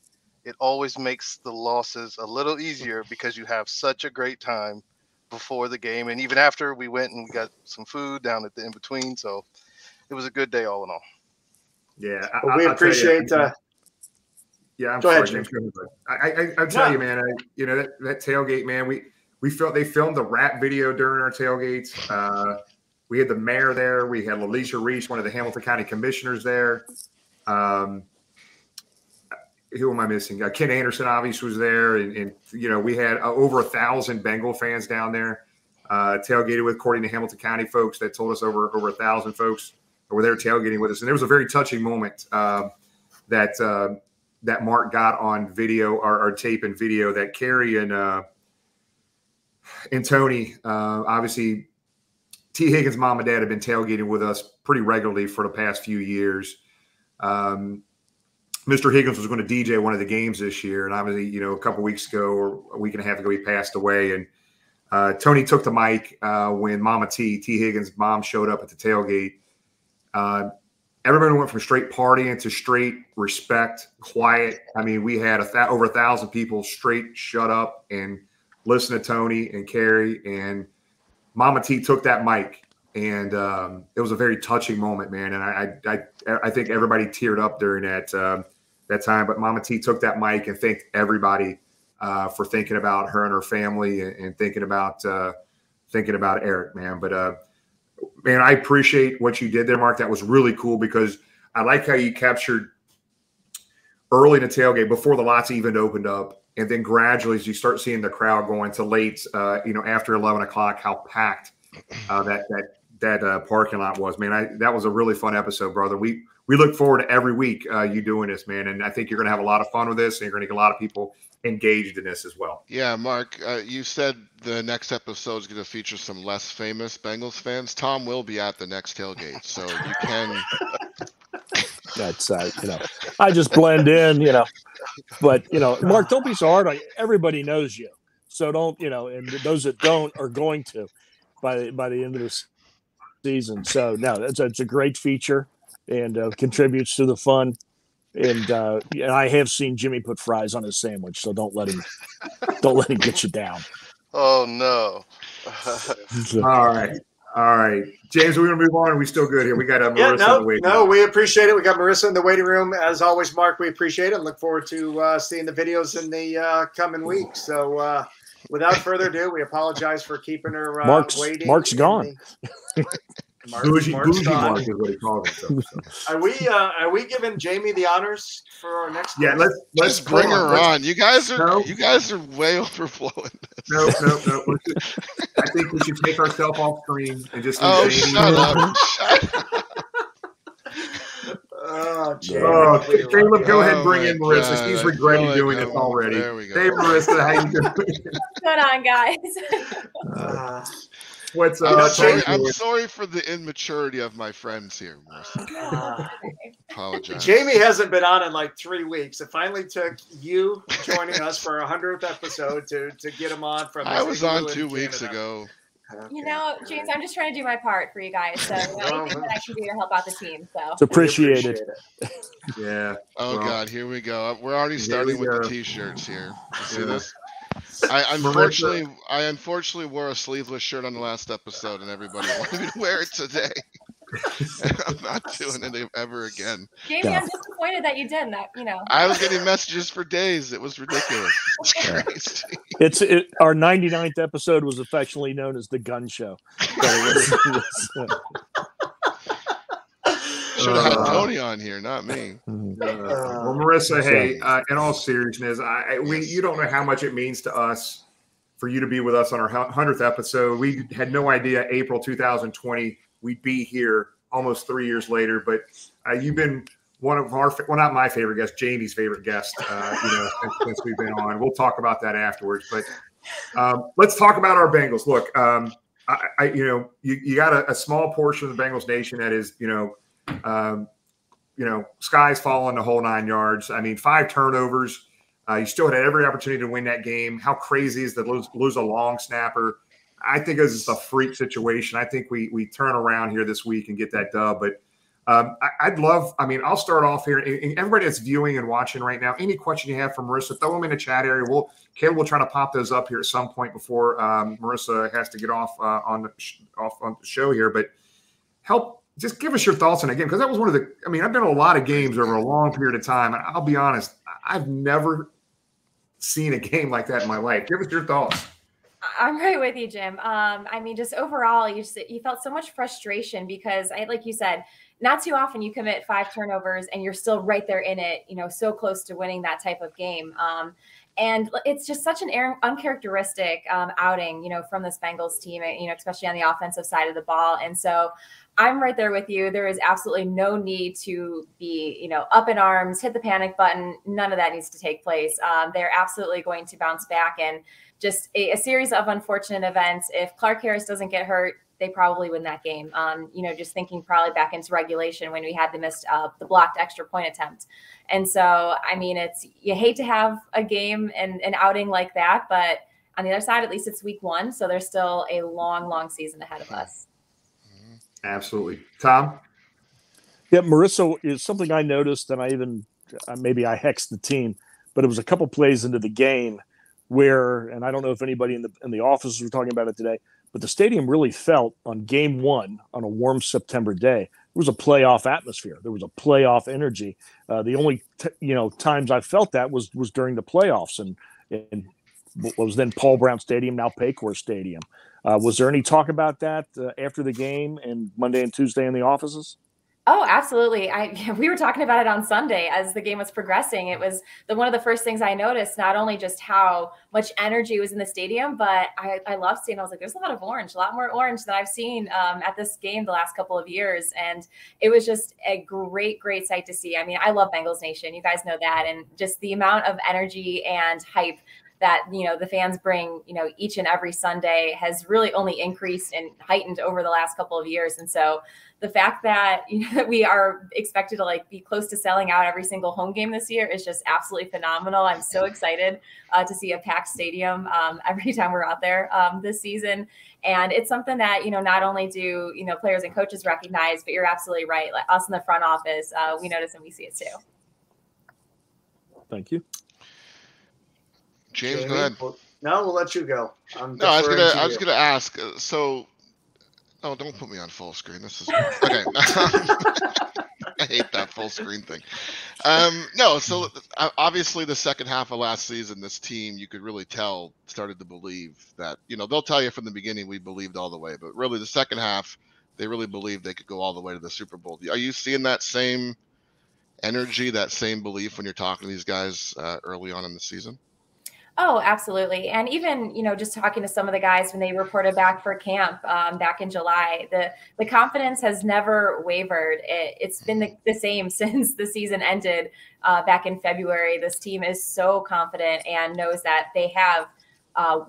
S17: it always makes the losses a little easier because you have such a great time before the game and even after we went and we got some food down at the in between so it was a good day all in all
S6: Yeah,
S9: Well, we
S6: I'll tell you,
S9: appreciate, uh,
S6: yeah, I'm
S9: go
S6: sorry,
S9: ahead,
S6: James.
S9: Jim.
S6: Go. I, I, I tell
S9: No.
S6: you, man. I, you know that, that tailgate, man. We we felt they filmed the rap video during our tailgates. Uh, we had the mayor there. We had Alicia Reece, one of the Hamilton County commissioners there. Um, who am I missing? Uh, Ken Anderson obviously was there, and, and you know we had uh, over a thousand Bengal fans down there. Uh, tailgated with, according to Hamilton County folks, that told us over over a thousand folks were there tailgating with us, and there was a very touching moment um, that uh, that Mark got on video or, or tape and video that Carrie and uh, and Tony, uh, obviously, Tee Higgins' mom and dad have been tailgating with us pretty regularly for the past few years. Um, Mr. Higgins was going to DJ one of the games this year, and obviously, you know, a couple weeks ago or a week and a half ago, he passed away. And uh, Tony took the mic uh, when Mama T, Tee Higgins' mom, showed up at the tailgate. Uh, everybody went from straight partying to straight respect, quiet. I mean, we had a th- over a thousand people straight shut up and listen to Tony and Carrie. And Mama T took that mic, and um, it was a very touching moment, man. And I, I, I, think everybody teared up during that um, that time. But Mama T took that mic and thanked everybody uh, for thinking about her and her family and, and thinking about uh, thinking about Eric, man. But uh, man, I appreciate what you did there, Mark. That was really cool because I like how you captured early in the tailgate before the lots even opened up, and then gradually as you start seeing the crowd going to late, uh, you know, after eleven o'clock, how packed uh, that that that uh, parking lot was. Man, I, that was a really fun episode, brother. We we look forward to every week uh, you doing this, man, and I think you're going to have a lot of fun with this, and you're going to get a lot of people engaged in this as well.
S10: Yeah, Mark, uh, you said the next episode is going to feature some less famous Bengals fans. Tom will be at the next tailgate, so you can. (laughs)
S11: That's uh, you know, I just blend in, you know. But you know, Mark, don't be so hard on. Everybody knows you, so don't you know. And those that don't are going to by by the end of this season. So no, that's it's a great feature and uh, contributes to the fun. And uh, and I have seen Jimmy put fries on his sandwich, so don't let him don't let him get you down.
S17: oh no (laughs)
S6: All right. All right, James, we're gonna move on. Are we still good here? We got a
S9: Yeah,
S6: Marissa in
S9: no,
S6: the waiting
S9: no,
S6: room.
S9: we appreciate it. We got Marissa in the waiting room as always. Mark, we appreciate it. and Look forward to uh, seeing the videos in the uh, coming weeks. So, uh, without further ado, we apologize for keeping her uh,
S11: Mark's
S9: waiting.
S11: Mark's
S9: in
S11: gone. (laughs)
S9: Mark-
S6: Bougie, bougie
S9: gone.
S6: Mark is what he calls himself. so.
S9: Are we uh, are we giving Jamie the honors for our next?
S6: Yeah, let's let's
S10: Just bring her
S6: Let's-
S10: on. You guys are
S6: No.
S10: you guys are way (laughs) overflowing. this.
S6: No, no, no. I think we should take ourselves off screen and just.
S10: Oh,
S6: Jamie.
S10: shut up. (laughs) Shut
S9: Oh, Jamie.
S6: Oh, Caleb, go
S9: you.
S6: ahead and bring
S10: Oh
S6: in Marissa.
S10: God,
S6: She's regretting doing
S10: I'm-
S6: this already.
S10: there we go.
S6: Hey, Marissa, how you doing? (laughs)
S21: What's going on, guys?
S9: Uh,
S6: What's
S10: I'm
S6: up?
S10: Sorry, I'm sorry for the immaturity of my friends here, Marissa. (laughs)
S9: uh,
S10: Apologize.
S9: Jamie hasn't been on in like three weeks. It finally took you joining us for our hundredth episode to to get him on from.
S10: I was on
S9: in
S10: two weeks
S9: Canada.
S10: Ago.
S21: You know, James, I'm just trying to do my part for you guys. So you know, (laughs) anything that I can do to help out the team. So
S11: It's appreciated.
S6: Yeah.
S10: Oh
S6: well,
S10: God, here we go. Uh, we're already starting
S6: we
S10: with
S6: go.
S10: the t-shirts here. You see
S6: Yeah.
S10: this? I unfortunately, I unfortunately wore a sleeveless shirt on the last episode, and everybody (laughs) wanted me to wear it today. I'm not doing it ever again.
S21: Jamie, I'm disappointed that you did that. You know,
S10: I was getting messages for days. It was ridiculous. (laughs) It's crazy.
S11: It's it, our 99th episode was affectionately known as the Gun Show. So it was- it was,
S10: Should have had
S6: Uh,
S10: Tony on here, not me.
S6: well, Marissa, hey, uh, in all seriousness, I, I we you don't know how much it means to us for you to be with us on our hundredth episode. We had no idea April 2020 we'd be here almost three years later, but uh, you've been one of our well, not my favorite guest, Jamie's favorite guest. Uh, you know, since, since we've been on. We'll talk about that afterwards, but um, let's talk about our Bengals. Look, um, I, I, you know, you, you got a, a small portion of the Bengals nation that is, you know, um, you know, skies falling the whole nine yards. I mean, five turnovers. Uh, you still had every opportunity to win that game. How crazy is to lose, lose a long snapper? I think this is a freak situation. I think we we turn around here this week and get that dub. But um, I, would love. I mean, I'll start off here. And, everybody that's viewing and watching right now, any question you have for Marissa, throw them in the chat area. We'll Caleb will try to pop those up here at some point before um, Marissa has to get off uh, on the off on the show here. But help just give us your thoughts on the game because that was one of the. I mean, I've been to a lot of games over a long period of time, and I'll be honest, I've never seen a game like that in my life. Give us your thoughts.
S21: I'm right with you, Jim. Um, I mean, just overall, you just you felt so much frustration because I, like you said, not too often you commit five turnovers and you're still right there in it. You know, so close to winning that type of game. Um, and it's just such an uncharacteristic um, outing, you know, from this Bengals team, you know, especially on the offensive side of the ball. And so I'm right there with you. There is absolutely no need to be, you know, up in arms, hit the panic button. None of that needs to take place. Um, they're absolutely going to bounce back and just a, a, series of unfortunate events. If Clark Harris doesn't get hurt, they probably win that game. Um, you know, just thinking probably back into regulation when we had the missed, uh, the blocked extra point attempt. And so, I mean, it's you hate to have a game and an outing like that, but on the other side, at least it's week one, so there's still a long, long season ahead of us.
S6: Absolutely, Tom.
S11: Yeah, Marissa is something I noticed, and I even uh, maybe I hexed the team, but it was a couple plays into the game where, and I don't know if anybody in the in the office were talking about it today, but the stadium really felt on game one on a warm September day. It was a playoff atmosphere. There was a playoff energy. Uh, the only t- you know times I felt that was was during the playoffs and and what was then Paul Brown Stadium, now Paycor Stadium. Uh, was there any talk about that uh, after the game and Monday and Tuesday in the offices?
S21: Oh, absolutely. I (laughs) we were talking about it on Sunday as the game was progressing. It was the one of the first things I noticed, not only just how much energy was in the stadium, but I, I love seeing, I was like, there's a lot of orange, a lot more orange than I've seen um, at this game the last couple of years. And it was just a great, great sight to see. I mean, I love Bengals Nation. You guys know that. And just the amount of energy and hype that you know the fans bring you know each and every sunday has really only increased and heightened over the last couple of years and so the fact that (laughs) you know, we are expected to like be close to selling out every single home game this year is just absolutely phenomenal i'm so excited uh, to see a packed stadium um, (laughs) every time we're out there um, this season and it's something that you know not only do you know players and coaches recognize but you're absolutely right like us in the front office uh, we notice and we see it too
S11: thank you
S10: James,
S9: Jamie?
S10: go ahead.
S9: No, we'll let you go. I'm
S10: No, I was
S9: deferring
S10: gonna. I was gonna ask. uh, So, Oh, don't put me on full screen. This is okay. (laughs) I hate that full screen thing. Um, no, so obviously the second half of last season, this team you could really tell started to believe that you know they'll tell you from the beginning we believed all the way, but really the second half they really believed they could go all the way to the Super Bowl. Are you seeing that same energy, that same belief when you're talking to these guys uh, early on in the season?
S21: Oh, absolutely. And even, you know, just talking to some of the guys when they reported back for camp um, back in July, the the confidence has never wavered. It, has been the, the, same (laughs) since the season ended uh, back in February. This team is so confident and knows that they have uh,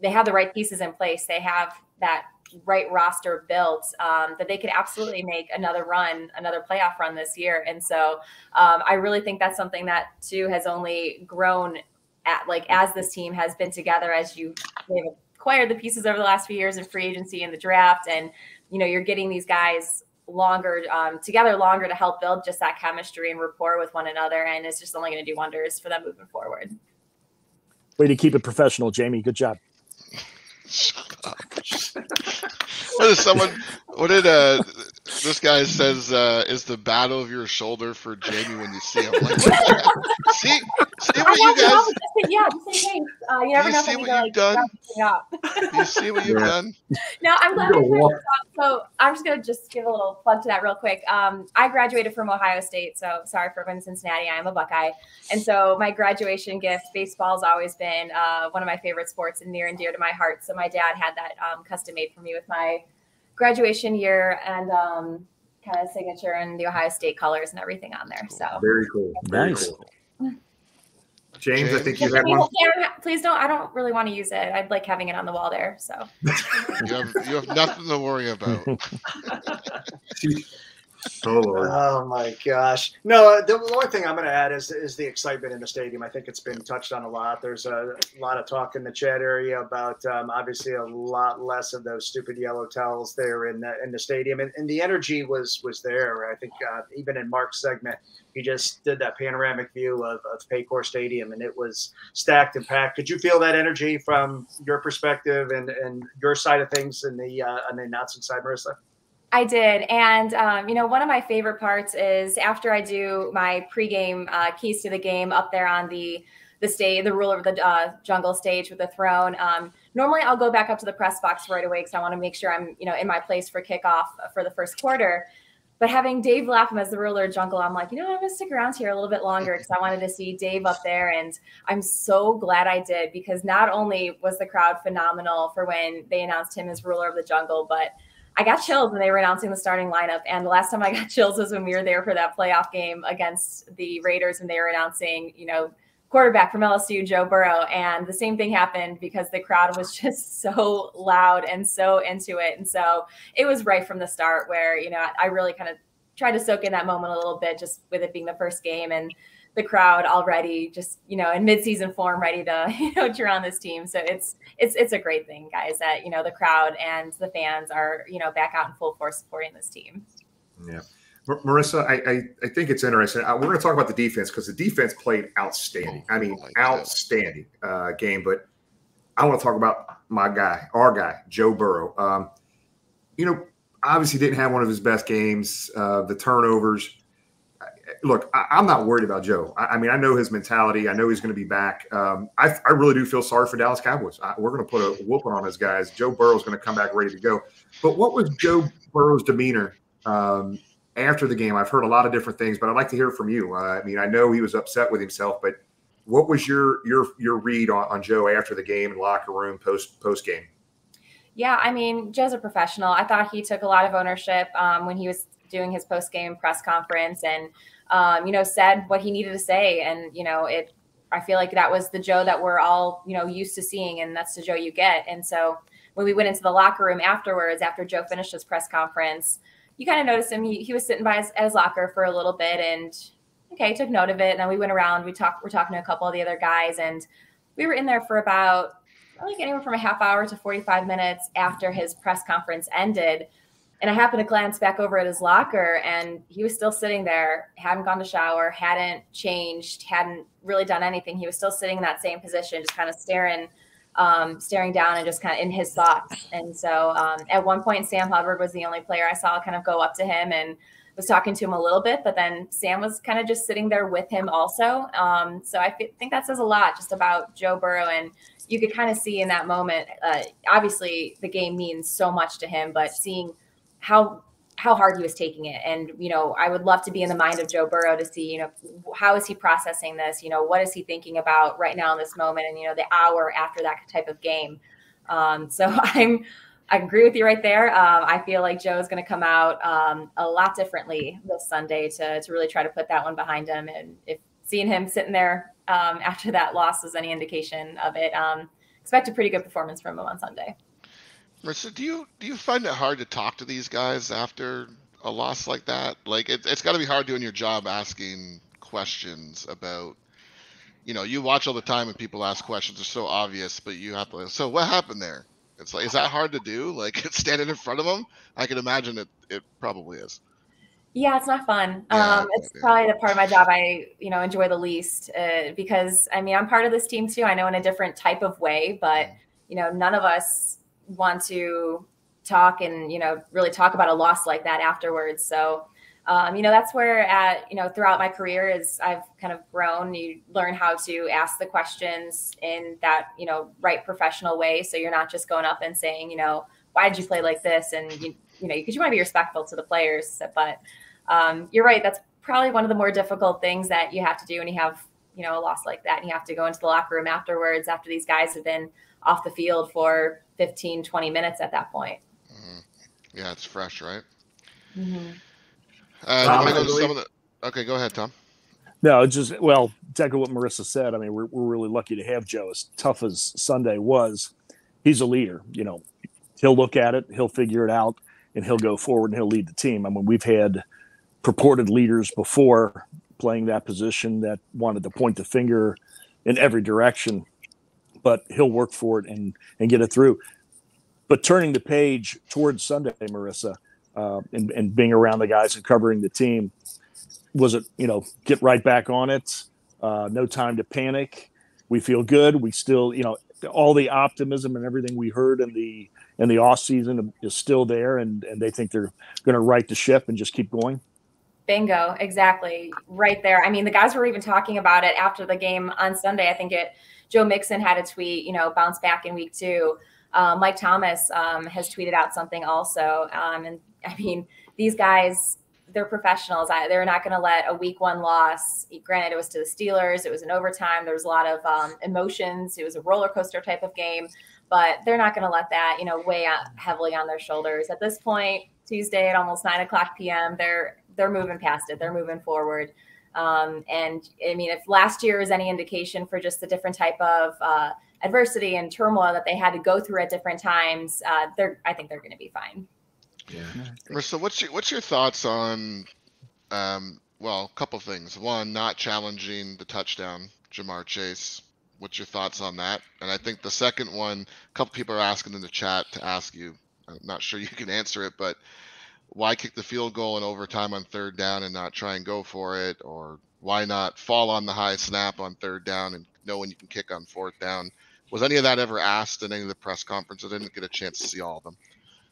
S21: they have the right pieces in place. They have that right roster built um, that they could absolutely make another run, another playoff run this year. And so um, I really think that's something that too has only grown at like as this team has been together as you they've acquired the pieces over the last few years in free agency and the draft and you know you're getting these guys longer um, together longer to help build just that chemistry and rapport with one another and it's just only going to do wonders for them moving forward.
S11: Way to keep it professional jamie. Good job.
S10: What is someone what did uh this guy says uh, is the battle of your shoulder for Jamie when you see him. Like, (laughs) see, see what you guys.
S21: Yeah, just in case. Uh, you never
S10: you
S21: know
S10: see what
S21: you
S10: you've done?
S21: like, (laughs)
S10: You see what you've
S11: Yeah.
S10: done?
S21: No, I'm glad
S10: You're
S21: we
S10: gonna
S21: finished
S10: walk-
S21: So I'm just gonna just give a little plug to that real quick. Um, I graduated from Ohio State, so sorry for everyone in Cincinnati. I am a Buckeye, and so my graduation gift, baseball's always been uh, one of my favorite sports and near and dear to my heart. So my dad had that um, custom made for me with my graduation year and um, kind of signature and the Ohio State colors and everything on there. So
S6: Very cool. Very
S11: Nice.
S6: cool. James, I think you
S21: If
S6: had one.
S21: please don't. I don't really want to use it. I'd like having it on the wall there. So (laughs)
S10: You have you have nothing to worry about. (laughs)
S6: Oh Lord.
S9: Oh my gosh! No, the, the only thing I'm going to add is is the excitement in the stadium. I think it's been touched on a lot. There's a lot of talk in the chat area about um, obviously a lot less of those stupid yellow towels there in the in the stadium, and, and the energy was was there. I think uh, even in Mark's segment, he just did that panoramic view of, of Paycor Stadium, and it was stacked and packed. Could you feel that energy from your perspective and and your side of things in the uh, on the announcing side, Marissa?
S21: I did, and um, you know, one of my favorite parts is after I do my pregame uh, keys to the game up there on the the stage, the ruler of the uh, jungle stage with the throne. Um, normally, I'll go back up to the press box right away because I want to make sure I'm you know in my place for kickoff for the first quarter. But having Dave Lapham as the ruler of jungle, I'm like, you know, I'm gonna stick around here a little bit longer because I wanted to see Dave up there, and I'm so glad I did because not only was the crowd phenomenal for when they announced him as ruler of the jungle, but I got chills when they were announcing the starting lineup. And the last time I (laughs) got chills was when we were there for that playoff game against the Raiders and they were announcing, you know, quarterback from LSU, Joe Burrow. And the same thing happened because the crowd was (laughs) just so loud and so into it. And so it was right from the start where, you know, I really kind of tried to soak in that moment a little bit just with it being the first game and the crowd already just you know in midseason form ready to (laughs) you know cheer on this team so it's it's it's a great thing guys that you know the crowd and the fans are you know back out in full force supporting this team
S6: Yeah. Mar- Marissa, I, I, I think it's interesting. Uh, we're going to talk about the defense because the defense played outstanding. I mean, outstanding uh, game. But I want to talk about my guy, our guy, Joe Burrow. Um, you know, obviously didn't have one of his best games. Uh, the turnovers. Look, I, I'm not worried about Joe. I, I mean, I know his mentality. I know he's going to be back. Um, I, I really do feel sorry for Dallas Cowboys. I, we're going to put a whooping on those guys. Joe Burrow's going to come back ready to go. But what was Joe Burrow's demeanor um, after the game? I've heard a lot of different things, but I'd like to hear from you. Uh, I mean, I know he was upset with himself, but what was your your your read on, on Joe after the game and locker room post post game?
S21: yeah i mean joe's a professional i thought he took a lot of ownership um, when he was doing his post-game press conference and um, you know said what he needed to say. And you know it i feel like that was the joe that we're all you know used to seeing and that's the joe you get. And so when we went into the locker room afterwards after joe finished his press conference you kind of noticed him. He, he was sitting by his, his locker for a little bit and okay took note of it. And then we went around we talked we're talking to a couple of the other guys and we were in there for about like anywhere from a half hour to 45 minutes after his press conference ended. And I happened to glance back over at his locker and he was still sitting there, hadn't gone to shower, hadn't changed, hadn't really done anything. He was still sitting in that same position, just kind of staring um, staring down and just kind of in his thoughts. And so um, at one point, Sam Hubbard was the only player I saw kind of go up to him and was talking to him a little bit, but then Sam was kind of just sitting there with him also. Um, so I think that says a lot just about Joe Burrow. And you could kind of see in that moment, uh, obviously the game means so much to him, but seeing how how hard he was taking it. And, you know, I would love to be in the mind of Joe Burrow to see, you know, how is he processing this? You know, what is he thinking about right now in this moment? And, you know, the hour after that type of game. Um, (laughs) so I'm, I agree with you right there. Um, I feel like Joe is going to come out um, a lot differently this Sunday to, to really try to put that one behind him. And if seeing him sitting there um, (laughs) after that loss was any indication of it, um, expect a pretty good performance from him on Sunday.
S10: Marissa, do you do you find it hard to talk to these guys after a loss like that? Like it, it's got to be hard doing your job asking questions about. You know, you watch all the time and people ask questions are so obvious, but you have to. So what happened there? It's like, is that hard to do? (laughs) Like standing in front of them? I can imagine it. It probably is.
S21: Yeah, it's not fun.
S10: Yeah,
S21: um, it's probably the part of my job I, you know, enjoy the least uh, because I mean I'm part of this team too. I know in a different type of way, but you know, none of us want to talk and you know really talk about a loss like that afterwards. So, um, you know, that's where at you know throughout my career is I've kind of grown. You learn how to ask the questions in that you know right professional way. So you're not just going up and saying, you know, why did you play like this? And you, you know, because you want to be respectful to the players, but um, you're right. That's probably one of the more difficult things that you have to do when you have, you know, a loss like that. And you have to go into the locker room afterwards after these guys have been off the field for 15, 20 minutes at that point.
S10: Yeah, it's fresh, right?
S21: Mm-hmm.
S10: Uh,
S11: Tom,
S10: do you go
S11: I
S10: to
S11: believe-
S10: some of the- okay, go ahead, Tom.
S11: No, it's just well, exactly what Marissa said. I mean, we're we're really lucky to have Joe. As tough as Sunday was, he's a leader. You know, he'll look at it, he'll figure it out, and he'll go forward and he'll lead the team. I mean, we've had purported leaders before playing that position that wanted to point the finger in every direction, but he'll work for it and and get it through. But turning the page towards Sunday, Marissa, uh, and and being around the guys and covering the team, was it you know get right back on it? Uh, no time to panic. We feel good. We still you know all the optimism and everything we heard in the in the off season is still there, and and they think they're going to right the ship and just keep going.
S21: Bingo, exactly. Right there. I mean, the guys were even talking about it after the game on Sunday. I think it Joe Mixon had a tweet, you know, bounce back in week two. Uh, Mike Thomas um, has tweeted out something also. Um, and I mean, these guys, they're professionals. I, they're not going to let a week one loss, granted, it was to the Steelers, it was an overtime, there was a lot of um, emotions, it was a roller coaster type of game, but they're not going to let that, you know, weigh heavily on their shoulders. At this point, Tuesday at almost nine o'clock p.m., they're they're moving past it. They're moving forward. Um, and I mean, if last year is any indication for just the different type of uh, adversity and turmoil that they had to go through at different times, uh, they're I think they're going to be fine.
S10: Yeah, Marissa, what's your what's your thoughts on, um, well, a couple things. One, not challenging the touchdown, Ja'Marr Chase. What's your thoughts on that? And I think the second one, a couple people are asking in the chat to ask you. I'm not sure you can answer it, but why kick the field goal in overtime on third down and not try and go for it, or why not fall on the high snap on third down and know when you can kick on fourth down? Was any of that ever asked in any of the press conferences? I didn't get a chance to see all of them.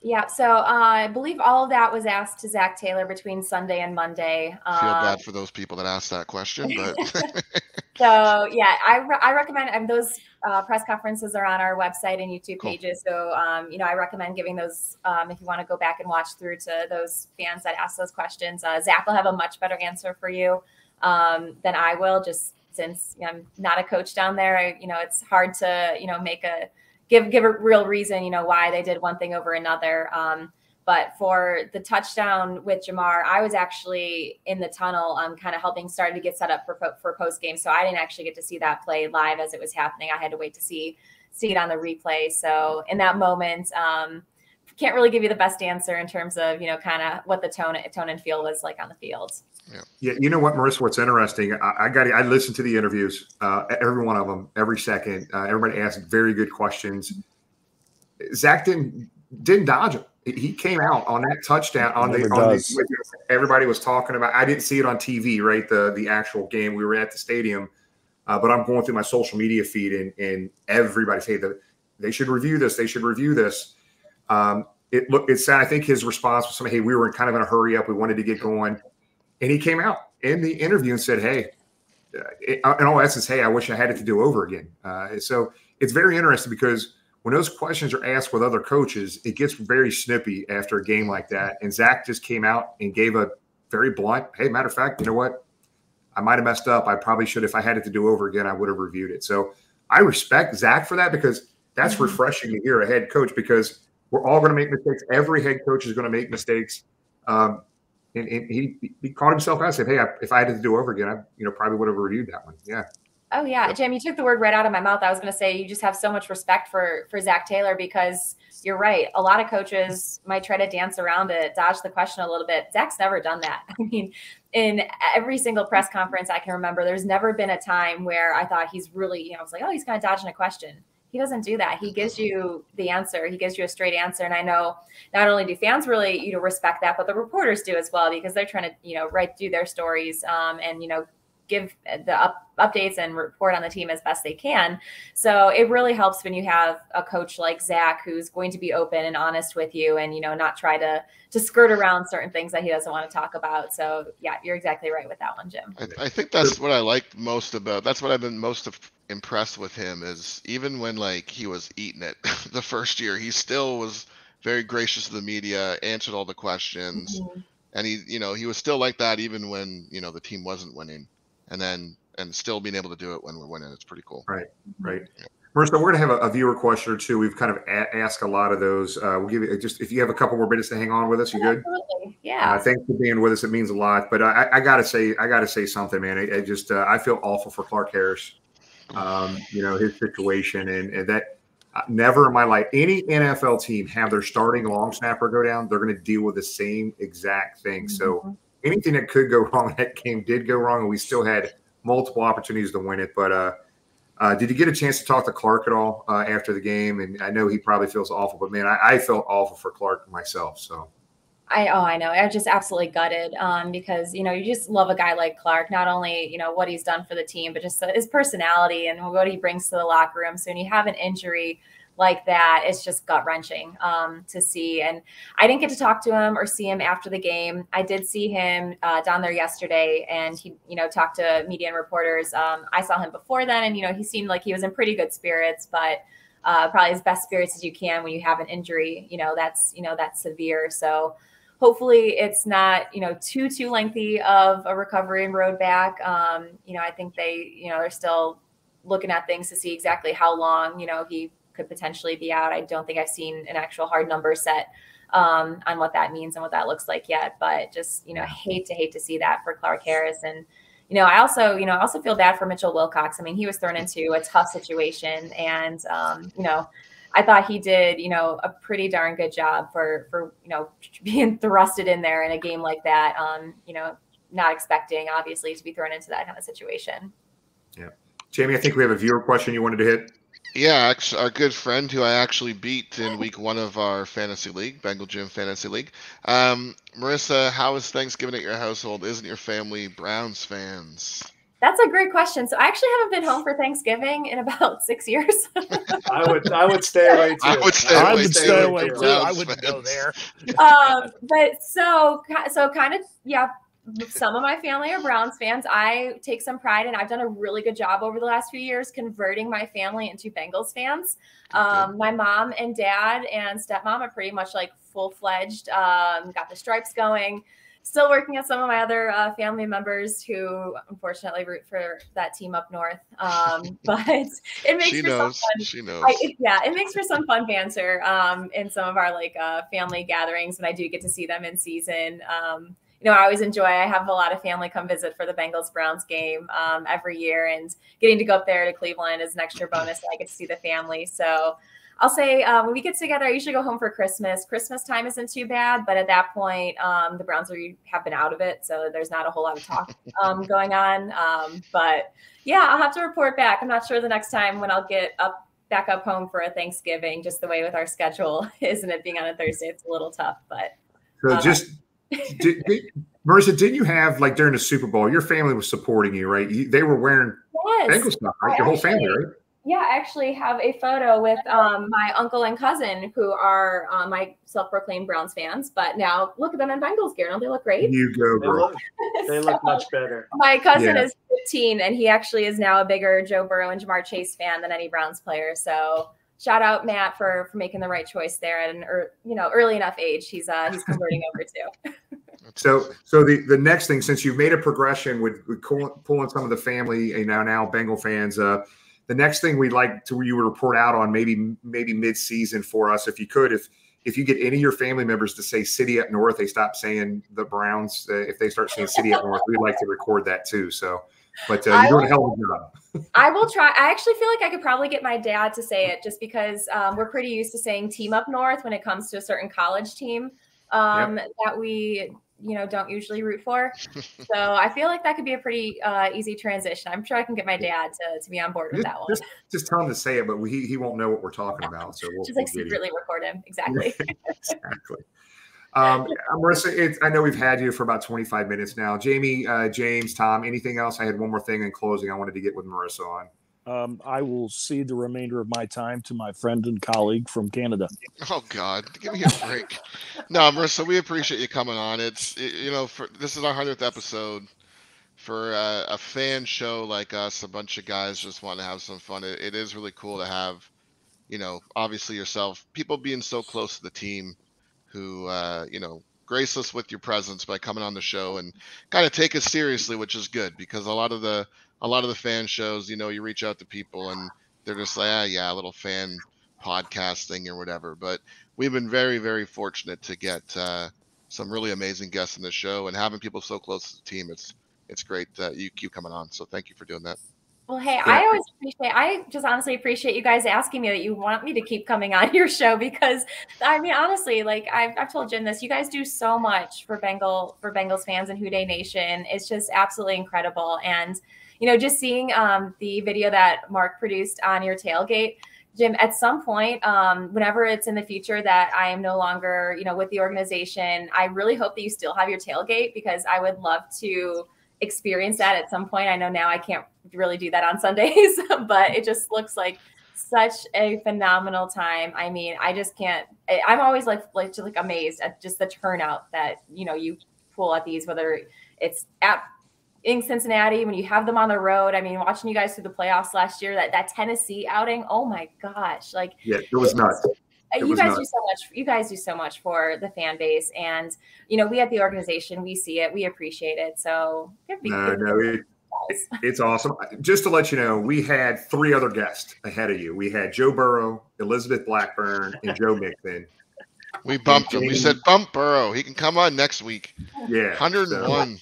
S21: Yeah, so uh, I believe all of that was asked to Zac Taylor between Sunday and Monday.
S10: I Feel
S21: Um,
S10: bad for those people that asked that question, (laughs) but (laughs)
S21: So yeah, I, re- I recommend and those uh, press conferences are on our website and YouTube pages. So um, you know, I recommend giving those um, if you want to go back and watch through to those fans that ask those questions. Uh, Zach will have a much better answer for you um, than I will, just since you know, I'm not a coach down there. I, you know, it's hard to you know make a give give a real reason you know why they did one thing over another. Um, but for the touchdown with Ja'Marr, I was actually in the tunnel, um, kind of helping start to get set up for for post game. So I didn't actually get to see that play live as it was happening. I had to wait to see see it on the replay. So in that moment, um, can't really give you the best answer in terms of you know kind of what the tone tone and feel was like on the field.
S6: Yeah, you know what, Marissa? What's interesting? I, I got. I listened to the interviews, uh, every one of them, every second. Uh, everybody asked very good questions. Zac didn't didn't dodge him. He- came out on that touchdown on the, on the. Everybody was talking about. I didn't see it on TV, right? The the actual game. We were at the stadium, uh, but I'm going through my social media feed, and and everybody say the they should review this. They should review this. Um, it look it said I think his response was something, hey, we were kind of in a hurry up. We wanted to get going. And he came out in the interview and said, hey, uh, in all essence, hey, I wish I had it to do over again. Uh, so it's very interesting because when those questions are asked with other coaches, it gets very snippy after a game like that. And Zac just came out and gave a very blunt, hey, matter of fact, you know what? I might have messed up. I probably should, if I had it to do over again, I would have reviewed it. So I respect Zac for that because that's
S21: Mm-hmm.
S6: refreshing to hear a head coach because we're all going to make mistakes. Every head coach is going to make mistakes. Um, and, and he, he caught himself out and said, Hey, I, if I had to do over again, I you know probably would have reviewed that one. Yeah.
S21: Oh yeah, Jim, you took the word right out of my mouth. I was going to say you just have so much respect for for Zac Taylor because you're right. A lot of coaches might try to dance around it, dodge the question a little bit. Zac's never done that. (laughs) I mean, in every single press conference I can remember, there's never been a time where I thought he's really, you know, I was like, oh, he's kind of dodging a question. He doesn't do that. He gives you the answer. He gives you a straight answer. And I know not only do fans really, you know, respect that, but the reporters do as well because they're trying to, you know, write do their stories um, and you know give the up, updates and report on the team as best they can. So it really helps when you have a coach like Zac who's going to be open and honest with you, and you know not try to to skirt around certain things that he doesn't want to talk about. So yeah, you're exactly right with that one, Jim.
S10: I, I think that's what I liked most about. That's what I've been most of, impressed with him is even when like he was eating it (laughs) the first year, he still was very gracious to the media, answered all the questions,
S21: Mhm.
S10: and he, you know, he was still like that even when you know the team wasn't winning, and then and still being able to do it when we're winning. It's pretty cool.
S6: Right. Right. Marissa, we're going to have a, a viewer question or two. We've kind of a- asked a lot of those. Uh, we'll give you just if you have a couple more minutes to hang on with us, you good?
S21: Absolutely. Yeah.
S6: Uh, thanks for being with us. It means a lot. But I, I gotta say, I gotta say something, man. I, I just uh, I feel awful for Clark Harris. Um, you know his situation, and, and that uh, never in my life any NFL team have their starting long snapper go down. They're going to deal with the same exact thing. So anything that could go (laughs) wrong that game did go wrong, and we still had multiple opportunities to win it. But uh, uh, did you get a chance to talk to Clark at all uh, after the game? And I know he probably feels awful, but man, I, I felt awful for Clark myself. So.
S21: I oh I know I just absolutely gutted um, because you know you just love a guy like Clark not only you know what he's done for the team but just his personality and what he brings to the locker room. So when you have an injury like that, it's just gut wrenching um, to see. And I didn't get to talk to him or see him after the game. I did see him uh, down there yesterday, and he you know talked to media and reporters. Um, I saw him before then, and you know he seemed like he was in pretty good spirits, but. Uh, probably as best spirits as you can when you have an injury, you know that's you know that's severe. So hopefully it's not you know too too lengthy of a recovery and road back. Um, you know i think they you know they're still looking at things to see exactly how long you know he could potentially be out. I don't think i've seen an actual hard number set um, on what that means and what that looks like yet but just you know hate to hate to see that for clark harris. And you know i also you know i also feel bad for mitchell wilcox. I mean he was thrown into a tough situation and um, you know I thought he did, you know, a pretty darn good job for for you know (laughs) being thrusted in there in a game like that. Um, you know, not expecting obviously to be thrown into that kind of situation.
S6: Yeah. Jamie, I think we have a viewer question you wanted to hit.
S10: Yeah, actually, our good friend who I actually beat in week one of our fantasy league, Bengal Jim Fantasy League. Um, Marissa, how is Thanksgiving at your household? Isn't your family Browns fans?
S21: That's a great question. So I actually haven't been home for Thanksgiving in about (laughs) six years.
S9: I would I would stay away too.
S10: I would stay
S11: I
S10: away
S11: would
S10: too.
S11: stay away too.
S10: Browns
S11: I wouldn't go there. (laughs)
S21: um, but so so kind of yeah. Some of my family are Browns fans. I take some pride in. I've done a really good job over the last few years converting my family into Bengals fans. Um, my mom and dad and stepmom are pretty much like full fledged. Um, got the stripes going. Still working with some of my other uh, family members who unfortunately root for that team up north. Um, (laughs) but it makes
S10: She
S21: for some fun.
S10: She knows.
S21: I, yeah, it makes for some fun banter um, in some of our like uh, family gatherings when I do get to see them in season. Um, you know, I always enjoy. I have a lot of family come visit for the Bengals Browns game um, every year, and getting to go up there to Cleveland is an extra bonus. that I get to see the family. So I'll say uh, when we get together, I usually go home for Christmas. Christmas time isn't too bad, but at that point, um, the Browns are, have been out of it, so there's not a whole lot of talk um, (laughs) going on. Um, but yeah, I'll have to report back. I'm not sure the next time when I'll get up back up home for a Thanksgiving. Just the way with our schedule, (laughs) isn't it? Being on a Thursday, it's a little tough. But
S6: So
S21: Uh,
S6: just, did, did, Marissa, didn't you have like during the Super Bowl, your family was supporting you, right? You, they were wearing
S21: Yes.
S6: Bengals stuff, right?
S21: I
S6: Your whole family, right?
S21: Yeah, I actually have a photo with um, my uncle and cousin who are uh, my self-proclaimed Browns fans. But now look at them in Bengals gear. Don't they look great?
S6: You go,
S9: They look, (laughs) they look much better.
S21: My cousin
S6: Yeah.
S21: is 15, and he actually is now a bigger Joe Burrow and Ja'Marr Chase fan than any Browns player. So shout out Matt for for making the right choice there at an er, you know early enough age. He's uh he's converting over too. (laughs)
S6: So, so the, the next thing, since you've made a progression with, with pulling some of the family, you know, now Bengal fans, uh, the next thing we'd like to you would report out on maybe maybe mid season for us, if you could, if if you get any of your family members to say city up north, they stop saying the Browns. Uh, if they start saying city up north, we'd like to record that too. So, but uh, you're doing a hell of a job. (laughs)
S21: I will try. I actually feel like I could probably get my dad to say it just because um, we're pretty used to saying team up north when it comes to a certain college team um, that we, you know, don't usually root for. (laughs) so I feel like that could be a pretty uh, easy transition. I'm sure I can get my dad to, to be on board with
S6: Just,
S21: that one.
S6: just, just tell him to say it, but he, he won't know what we're talking about. So we'll,
S21: Just like
S6: we'll
S21: secretly record him. (laughs) Exactly.
S6: exactly. Um, (laughs) Marissa, it's, I know we've had you for about 25 minutes now. Jamie, uh, James, Tom, anything else? I had one more thing in closing I wanted to get with Marissa on.
S11: Um, I will cede the remainder of my time to my friend and colleague from Canada.
S10: Oh God, give me a break. no, Marissa, we appreciate you coming on. It's you know, for this is our hundredth episode. For uh, a fan show like us, a bunch of guys just want to have some fun. It, it is really cool to have, you know, obviously yourself, people being so close to the team, who uh, you know grace us with your presence by coming on the show and kind of take us seriously, which is good because a lot of the a lot of the fan shows, you know, you reach out to people and they're just like, ah, yeah, a little fan podcast thing or whatever. But we've been very, very fortunate to get uh, some really amazing guests in the show and having people so close to the team. It's it's great that you keep coming on. So thank you for doing that.
S21: Well, hey, I always appreciate. I just honestly appreciate you guys asking me that you want me to keep coming on (laughs) your show because, I mean, honestly, like I've, I've told Jim this, you guys do so much for Bengal for Bengals fans and Who Dey Nation. It's just absolutely incredible, and you know, just seeing um, the video that Mark produced on your tailgate. Jim, at some point, um, whenever it's in the future that I am no longer, you know, with the organization, I really hope that you still have your tailgate because I would love to experience that at some point. I know now I can't really do that on (laughs) Sundays, but it just looks like such a phenomenal time. I mean, I just can't. I- I'm always like like just like amazed at just the turnout that you know you pull at these, whether it's at in Cincinnati when you have them on the road. I mean, watching you guys through the playoffs last year, that that Tennessee outing. Oh my gosh! Like
S6: Yeah, it was nuts.
S21: uh,
S6: It
S21: you
S6: was
S21: guys do so much you guys do so much for the fan base and you know we at the organization we see it we appreciate it so give
S6: No,
S21: give
S6: no, it, it- it's awesome. Just to let you know, we had three other guests ahead of you. We had Joe Burrow, Elizabeth Blackburn, and Joe Mixon.
S10: We bumped him. We said bump Burrow. He can come on next week.
S6: Yeah,
S10: 101.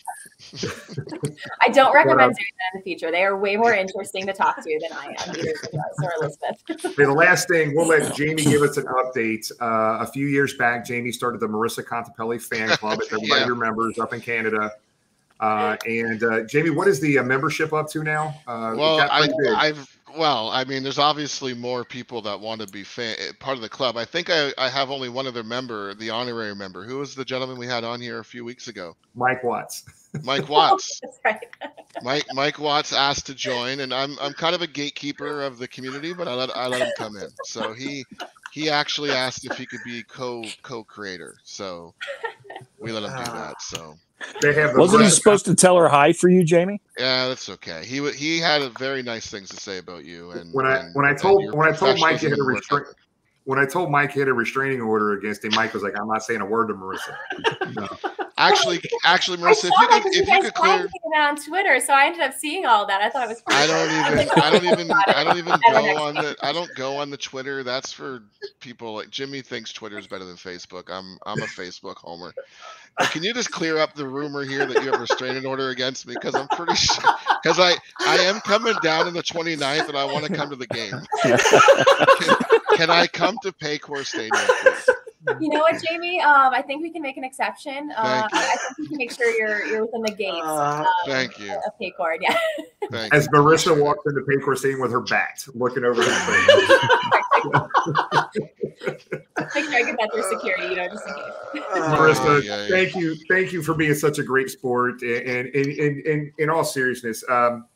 S21: I don't recommend doing that in the future. They are way more interesting to talk to than I am, either or Elizabeth. (laughs)
S6: Okay, the last thing, we'll let Jamie give us an update. Uh, a few years back, Jamie started the Marissa Contepelli fan club, if everybody
S10: Yeah.
S6: remembers, up in Canada. Uh, and uh, Jamie, what is the uh, membership up to now? Uh,
S10: Well, I, I've well, I mean, there's obviously more people that want to be fan, eh, part of the club. I think I, I have only one other member, the honorary member. Who was the gentleman we had on here a few weeks ago?
S6: Mike Watts.
S10: Mike Watts. (laughs)
S21: That's right.
S10: Mike Mike Watts asked to join, and I'm I'm kind of a gatekeeper of the community, but I let I let him come in. So he he actually asked if he could be co co creator. So we let him do ah. that. So
S6: They have the
S11: Wasn't he supposed to tell her hi for you, Jamie?
S10: yeah, that's okay. He he had a very nice things to say about you. And
S6: when I
S10: and-
S6: when I told when I told Mike he had a
S10: professionalism
S6: restraint when I told Mike he had a restraining order against him, Mike was like, "I'm not saying a word to Marissa." No.
S10: Actually, actually, Marissa, if you could,
S21: because you
S10: if you could clear,
S21: tagged on Twitter, so I ended up seeing all that. I thought it was.
S10: I don't
S21: cool.
S10: even, (laughs) I don't even, I don't even go on the, I don't go on the Twitter. That's for people like Jimmy thinks Twitter is better than Facebook. I'm, I'm a Facebook homer. But can you just clear up the rumor here that you have a restraining order against me? Because I'm pretty sure, because I, I am coming down on the 29th and I want to come to the game. (laughs) Can, can I come to Paycor Stadium? please?
S21: You know what, Jamie? Um, I think we can make an exception. Uh, I think we can make sure you're you're within the gates
S6: Uh,
S21: um,
S10: Thank you.
S21: of Paycor. Yeah.
S10: Thank
S6: As Marissa walked into Paycor Stadium with her bat, looking over his face. (laughs)
S21: Make sure I get that through security, you know, just in case.
S6: Marissa,
S10: yeah, yeah.
S6: thank you, thank you for being such a great sport. And in in in in all seriousness, um,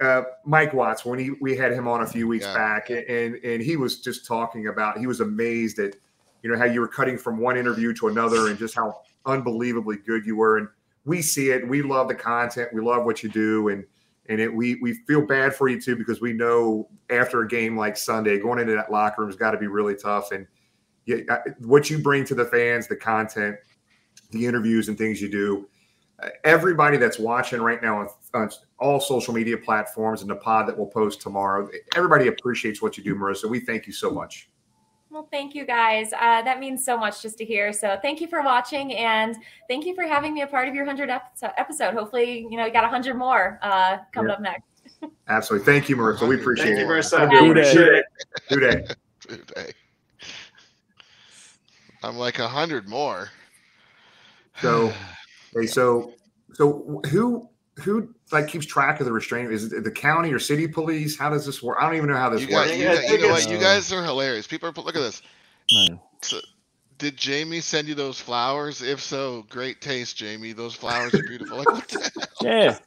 S6: uh, Mike Watts when he we had him on a few weeks
S10: Yeah.
S6: back, and and he was just talking about he was amazed at you know how you were cutting from one interview to another and just how unbelievably good you were. And we see it. We love the content. We love what you do, and and it, we we feel bad for you too because we know after a game like Sunday, going into that locker room has got to be really tough. And yeah, what you bring to the fans, the content, the interviews, and things you do. Uh, Everybody that's watching right now on, on all social media platforms and the pod that we'll post tomorrow, everybody appreciates what you do, Marissa. We thank you so much.
S21: Well, thank you guys. Uh, that means so much just to hear. So thank you for watching and thank you for having me a part of your 100 episode. episode. Hopefully, you know, you got 100 more uh, coming
S6: Yeah.
S21: up next. (laughs)
S6: Absolutely. Thank you, Marissa. We appreciate
S9: Thank
S6: it.
S9: you, Marissa.
S6: Have a good one.
S9: Appreciate it.
S6: Good day.
S10: Today. I'm like a hundred more.
S6: So, hey, so, so who, who like keeps track of the restraint? Is it the county or city police? How does this work? I don't even know how this
S10: You
S6: works.
S10: guys, you, guys, you know what? You guys are hilarious. People are look at this. So, did Jamie send you those flowers? If so, great taste, Jamie. Those flowers are beautiful. Like what the (laughs) hell?
S11: Yeah.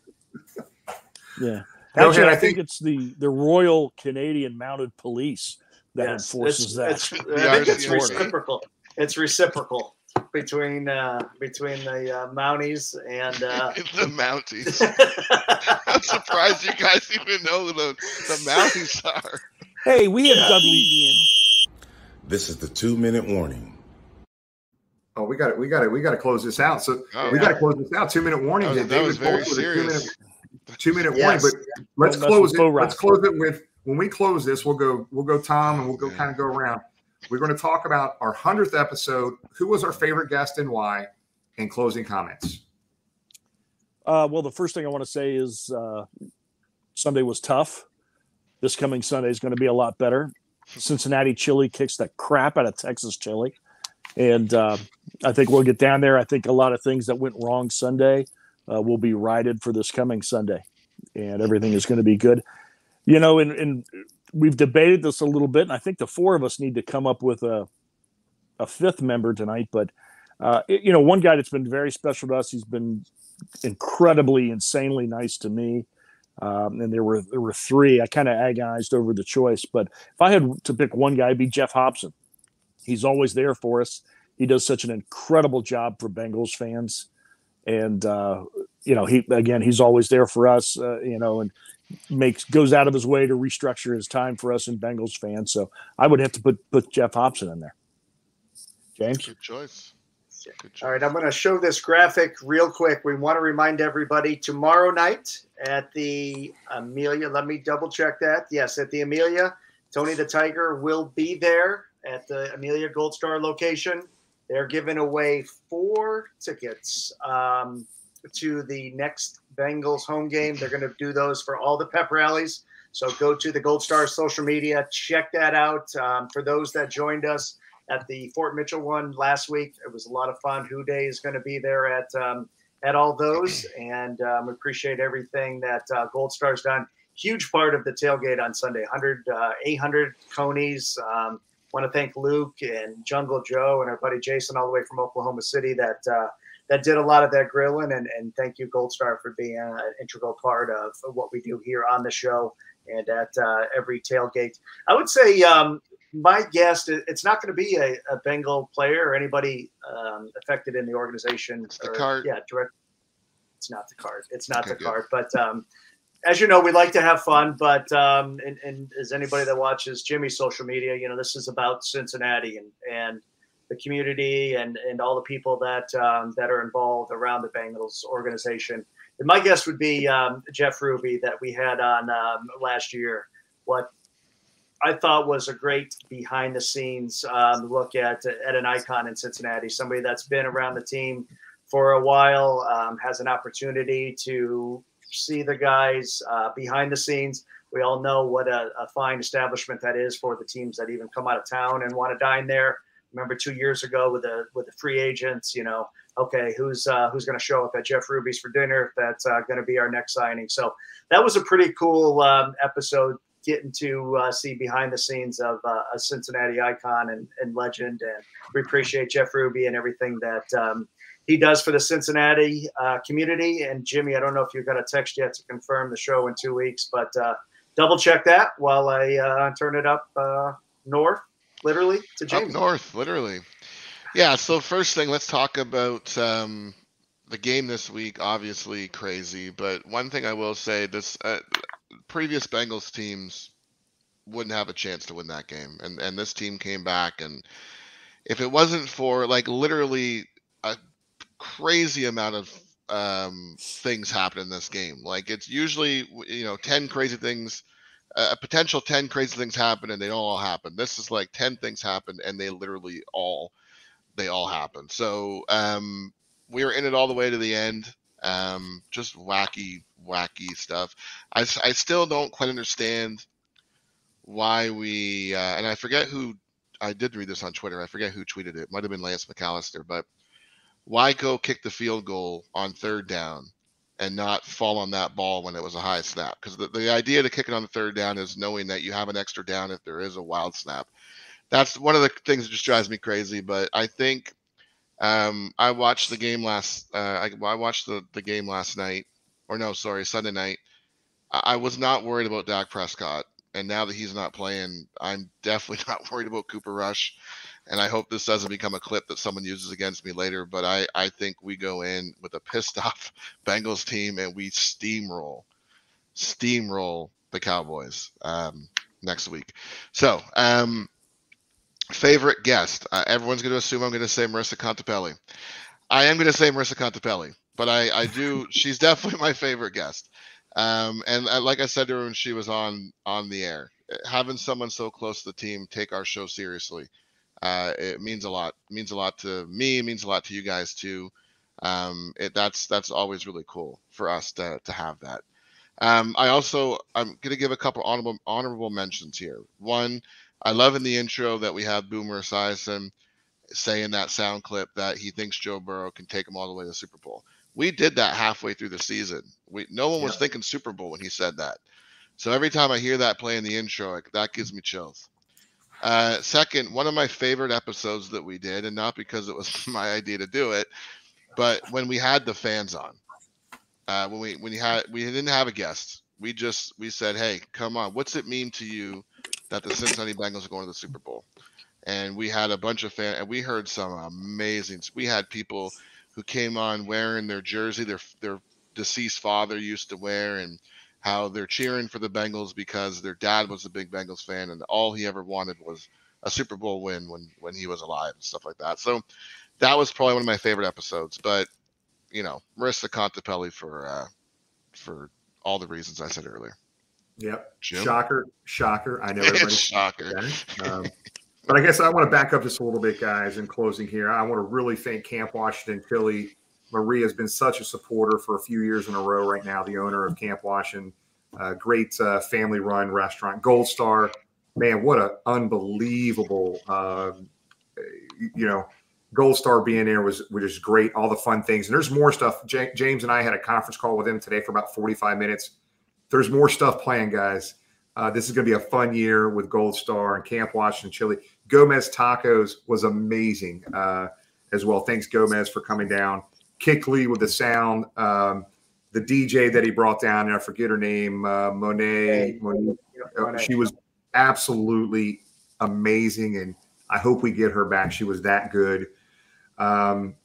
S11: Yeah. Actually,
S6: ahead,
S11: I,
S6: I
S11: think,
S6: think-
S11: it's the the Royal Canadian Mounted Police that
S9: Yes,
S11: enforces
S9: it's,
S11: that.
S9: It's, I think it's reciprocal. It's reciprocal between uh, between the uh, Mounties and uh, (laughs)
S10: the Mounties. (laughs) I'm surprised you guys even know who the, the Mounties are.
S11: Hey, we have Dudley.
S22: This is the two minute warning.
S6: Oh, we got it. We got it. We got to close this out. So
S10: Oh,
S6: we
S10: yeah.
S6: got to close this out. Two minute warning.
S10: That was- that was very
S6: Bolton with a
S10: serious.
S6: Two minute, two minute
S9: Yes.
S6: warning. But let's close it. Let's close it with when we close this. We'll go. We'll go Tom, and we'll go kind of go around. We're going to talk about our hundredth episode. Who was our favorite guest and why? And closing comments.
S11: Uh, well, the first thing I want to say is uh, Sunday was tough. This coming Sunday is going to be a lot better. Cincinnati chili kicks the crap out of Texas chili, and uh, I think we'll get down there. I think a lot of things that went wrong Sunday uh, will be righted for this coming Sunday, and everything is going to be good. You know, and, and we've debated this a little bit, and I think the four of us need to come up with a a fifth member tonight. But uh, it- you know, one guy that's been very special to us. He's been incredibly, insanely nice to me. Um, and there were there were three. I kind of agonized over the choice, but if I had to pick one guy, it'd be Jeff Hobson. He's always there for us. He does such an incredible job for Bengals fans, and uh, you know he again he's always there for us. Uh, you know, and makes goes out of his way to restructure his time for us and Bengals fans. So I would have to put put Jeff Hobson in there. James,
S10: Good choice. Good choice.
S9: All right, I'm going to show this graphic real quick. We want to remind everybody tomorrow night at the Amelia. Let me double check that. Yes, at the Amelia, Tony the Tiger will be there at the Amelia Gold Star location. They're giving away four tickets um, to the next Bengals home game. They're going to do those for all the pep rallies. So go to the Gold Star social media, check that out. Um, for those that joined us at the Fort Mitchell one last week, it was a lot of fun. Who Dey is going to be there at um, at all those, and um, we appreciate everything that uh, Gold Star's done. Huge part of the tailgate on Sunday, 100, uh, 800 coneys. Um, want to thank Luke and Jungle Joe and our buddy Jason all the way from Oklahoma City that uh, that did a lot of that grilling, and, and thank you Gold Star for being an integral part of what we do here on the show and at uh, every tailgate. I would say um, my guest—it's not going to be a, a Bengal player or anybody um, affected in the organization. It's
S10: the
S9: or,
S10: card.
S9: Yeah, direct. It's not the card. It's not
S10: Okay,
S9: the
S10: good.
S9: card. But um, as you know, we like to have fun. But um, and, and as anybody that watches Jimmy's social media, you know, this is about Cincinnati and and the community and and all the people that um, that are involved around the Bengals organization. And my guest would be um, Jeff Ruby that we had on um, last year. What I thought was a great behind the scenes um, look at at an icon in Cincinnati, somebody that's been around the team for a while, um, has an opportunity to see the guys uh, behind the scenes. We all know what a, a fine establishment that is for the teams that even come out of town and want to dine there. Remember two years ago with the with the free agents, you know, okay, who's uh, who's going to show up at Jeff Ruby's for dinner? That's uh, going to be our next signing. So that was a pretty cool um, episode getting to uh, see behind the scenes of uh, a Cincinnati icon and, and legend. And we appreciate Jeff Ruby and everything that um, he does for the Cincinnati uh, community. And Jimmy, I don't know if you got a text yet to confirm the show in two weeks, but uh, double check that while I uh, turn it up uh, north, literally to
S10: Up north, literally. Yeah. So first thing, let's talk about um, the game this week. Obviously crazy, but one thing I will say: this uh, previous Bengals teams wouldn't have a chance to win that game, and and this team came back, and if it wasn't for like literally a crazy amount of um, things happen in this game, like it's usually you know ten crazy things. A potential 10 crazy things happen and they don't all happen. This is like 10 things happen and they literally all they all happen. So um, we were in it all the way to the end. Um, just wacky, wacky stuff. I still don't quite understand why we, uh, and I forget who, I did read this on Twitter. I forget who tweeted it. Might have been Lance McAllister, but why go kick the field goal on third down and not fall on that ball when it was a high snap? Because the, the idea to kick it on the third down is knowing that you have an extra down if there is a wild snap that's one of the things that just drives me crazy. But I think um, I watched the game last. Uh, I, I watched the, the game last night, or no, sorry, Sunday night. I, I was not worried about Dak Prescott, and now that he's not playing, I'm definitely (laughs) not worried about Cooper Rush. And I hope this doesn't become a clip that someone uses against me later. But I, I think we go in with a pissed (laughs) off Bengals team and we steamroll, steamroll the Cowboys um, next week. So, um, favorite guest. Uh, everyone's going to assume I'm going to say Marissa Contepelli. I am going to say Marissa Contepelli, but I, I do. (laughs) she's definitely my favorite guest. Um, and uh, like I said to her when she was on on the air, having someone so close to the team take our show seriously, uh, it means a lot. It means a lot to me. It means a lot to you guys too. Um, it, that's that's always really cool for us to to have that. Um, I also I'm going to give a couple honorable honorable mentions here. One, I love in the intro that we have Boomer Esiason saying that sound clip that he thinks Joe Burrow can take him all the way to the Super Bowl. We did that halfway through the season. We no one was
S9: Yeah.
S10: thinking Super Bowl when he said that. So every time I hear that play in the intro, that gives me chills. Uh, second, one of my favorite episodes that we did, and not because it was (laughs) my idea to do it, but when we had the fans on, uh, when we when you had we didn't have a guest, we just we said, hey, come on, what's it mean to you that the Cincinnati Bengals are going to the Super Bowl? And we had a bunch of fans, and we heard some amazing. We had people who came on wearing their jersey their their deceased father used to wear, and how they're cheering for the Bengals because their dad was a big Bengals fan, and all he ever wanted was a Super Bowl win when when he was alive and stuff like that. So that was probably one of my favorite episodes. But you know, Marissa Contepelli for uh, for all the reasons I said earlier.
S6: Yep.
S10: Jim?
S6: Shocker. Shocker. I know (laughs)
S10: shocker.
S6: Um, but I guess I want to back up just a little bit, guys, in closing here. I want to really thank Camp Washington Philly. Maria has been such a supporter for a few years in a row right now, the owner of Camp Washington. Uh, great uh, family run restaurant. Gold Star. Man, what an unbelievable, um, you know, Gold Star being there was, was just great. All the fun things. And there's more stuff. Ja- James and I had a conference call with him today for about 45 minutes. There's more stuff planned, guys. Uh, this is going to be a fun year with Gold Star and Camp Washington Chili. Gomez Tacos was amazing uh, as well. Thanks, Gomez, for coming down. Kickley with the sound. Um, the DJ that he brought down, and I forget her name, uh, Monet. Monet uh, she was absolutely amazing, and I hope we get her back. She was that good. Um,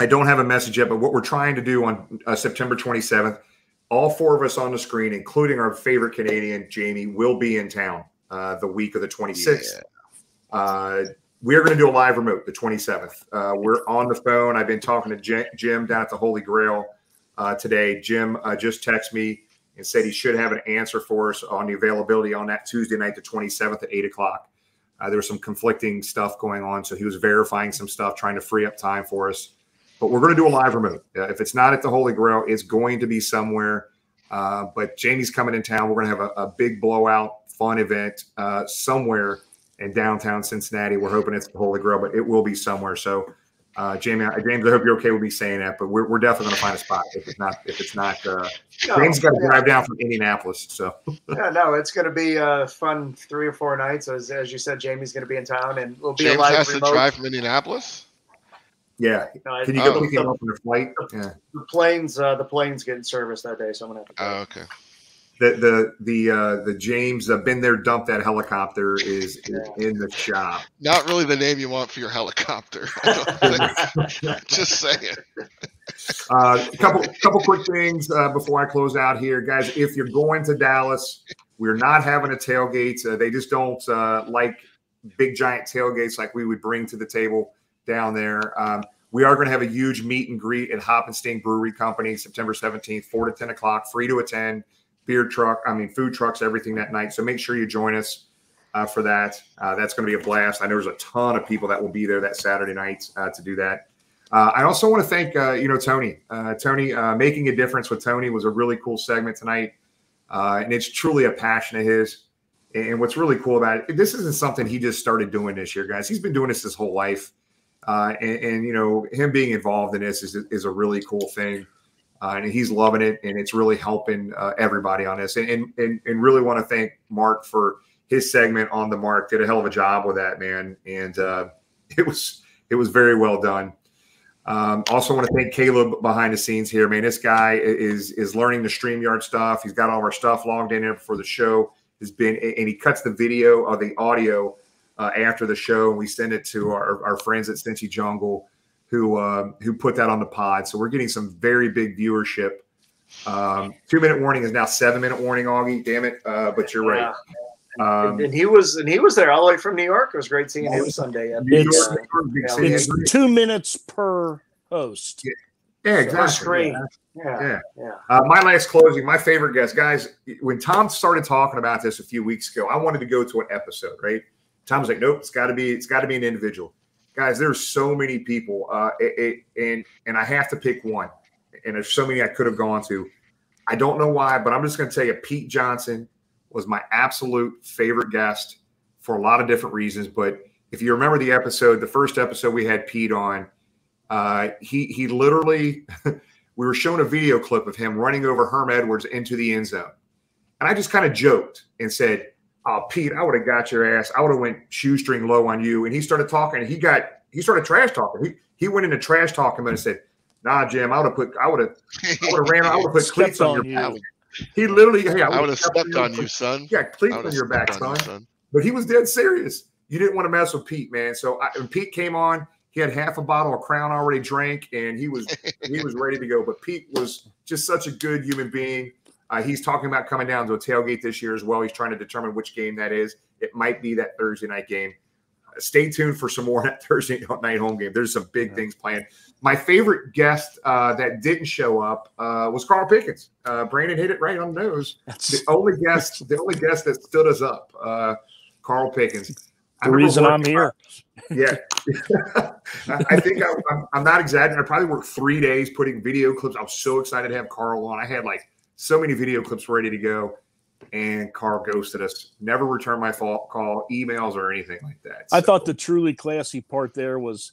S6: I don't have a message yet, but what we're trying to do on uh, September 27th, all four of us on the screen, including our favorite Canadian, Jamie, will be in town uh, the week of the 26th. Uh, we're going to do a live remote the 27th. Uh, we're on the phone. I've been talking to Jim down at the Holy Grail uh, today. Jim uh, just texted me and said he should have an answer for us on the availability on that Tuesday night, the 27th at 8 o'clock. Uh, there was some conflicting stuff going on. So he was verifying some stuff, trying to free up time for us. But we're going to do a live remote. Uh, if it's not at the Holy Grail, it's going to be somewhere. Uh, but Jamie's coming in town. We're going to have a, a big blowout, fun event somewhere in downtown Cincinnati. We're hoping it's the Holy Grail, but it will be somewhere. So, uh, Jamie, I- James, I hope you're okay with me saying that. But we're, we're definitely going to find a spot if it's not if it's not. Uh,
S9: No,
S6: James got to
S9: yeah.
S6: drive down from Indianapolis. So (laughs)
S9: yeah, no, it's going to be a fun three or four nights. As, as you said, Jamie's going to be in town, and we'll be a
S10: James
S9: live
S10: has to drive from Indianapolis.
S6: Yeah.
S9: No,
S6: Can you
S9: I-
S6: go
S9: Oh.
S6: pick him up on the flight? Yeah.
S9: The planes, uh, the planes getting service that day, so I'm gonna have to.
S10: Oh, okay.
S6: The the the uh, the James uh, been there, dumped that helicopter is in the shop.
S10: Not really the name you want for your helicopter. (laughs) I don't think. (laughs) Just saying.
S6: Uh, a couple couple quick things uh, before I close out here, guys. If you're going to Dallas, we're not having a tailgate. Uh, they just don't uh, like big giant tailgates like we would bring to the table down there. Um, we are going to have a huge meet and greet at Hoppenstein Brewery Company September 17th, 4 to 10 o'clock, free to attend. Beer truck, I mean, food trucks, everything that night. So make sure you join us uh, for that. Uh, that's going to be a blast. I know there's a ton of people that will be there that Saturday night uh, to do that. Uh, I also want to thank uh, you know Tony. Uh, Tony making a difference with Tony was a really cool segment tonight, and it's truly a passion of his. And what's really cool about it, this isn't something he just started doing this year, guys. He's been doing this his whole life, and, and you know him being involved in this is is a really cool thing, uh, and he's loving it, and it's really helping uh, everybody on this. And, and and really want to thank Mark for his segment on the Mark. Did a hell of a job with that man, and uh, (laughs) it was it was very well done. Um, also, want to thank Caleb behind the scenes here. Man, this guy is is learning the Streamyard stuff. He's got all our stuff logged in there before the show. Has been and he cuts the video or the audio uh, after the show, and we send it to our, our friends at Cincy Jungle, who um, who put that on the pod. So we're getting some very big viewership. Um, two minute warning is now seven minute warning, Augie. Damn it! Uh, but you're right. Um,
S9: and he was and he was there all the way from New York. It was great seeing him Sunday. at the,
S11: It's,
S9: uh,
S6: big
S11: it's two minutes per host.
S6: Yeah,
S9: per
S6: exactly. Yeah.
S9: Yeah,
S6: Yeah.
S9: yeah.
S6: Uh, my last closing, my favorite guest, guys. When Tom started talking about this a few weeks ago, I wanted to go to an episode. Right? Tom's like, "Nope, it's got to be, it's got to be an individual." Guys, there's so many people, uh, it, it, and and I have to pick one. And there's so many I could have gone to. I don't know why, but I'm just going to tell you, Pete Johnson was my absolute favorite guest for a lot of different reasons. But if you remember the episode, the first episode we had Pete on, uh, he he literally (laughs) we were shown a video clip of him running over Herm Edwards into the end zone, and I just kind of joked and said, "Oh, Pete, I would have got your ass. I would have went shoestring low on you." And he started talking, he got he started trash talking. He he went into trash talking, but and said, "Nah, Jim, I would have put I would have I would have ran I would have put (laughs) cleats on
S11: on
S6: your
S11: you.
S6: back." He literally, hey,
S10: I would
S6: would've stepped
S10: stepped on you, son.
S6: Yeah, cleats on your back,
S10: stepped on you,
S6: son.
S10: son.
S6: But he was dead serious. You didn't want to mess with Pete, man. So I, when Pete came on, he had half a bottle of Crown already drank, and he was he was ready to go. But Pete was just such a good human being. Uh, he's talking about coming down to a tailgate this year as well. He's trying to determine which game that is. It might be that Thursday night game. Uh, stay tuned for some more (laughs) that Thursday night home game. There's some big things planned. My favorite guest uh, that didn't show up uh, was Carl Pickens. Uh, Brandon hit it right on the nose. The only guest, the only guest that stood us up, uh, Carl Pickens.
S11: The reason I'm here.
S6: Yeah, (laughs) I think I, I'm, I'm not exaggerating. I probably worked three days putting video clips. I was so excited to have Carl on. I had like so many video clips ready to go, and Carl ghosted us. Never returned my fault call, emails, or anything like that.
S11: I thought the truly classy part there was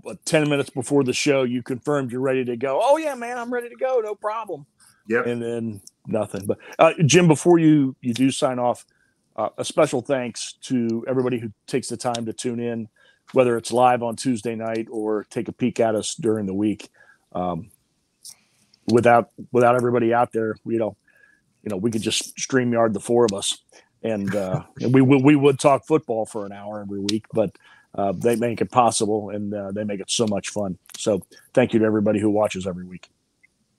S11: what, 10 minutes before the show, you confirmed you're ready to go. Oh, yeah, man, I'm ready to go. No problem.
S6: Yep.
S11: And then nothing. But uh, Jim, before you, you do sign off, uh, a special thanks to everybody who takes the time to tune in, whether it's live on Tuesday night or take a peek at us during the week. Um, without without everybody out there, you know, you know, we could just stream yard the four of us, and, uh, (laughs) and we would we would talk football for an hour every week, but uh, they make it possible and uh, they make it so much fun. So thank you to everybody who watches every week.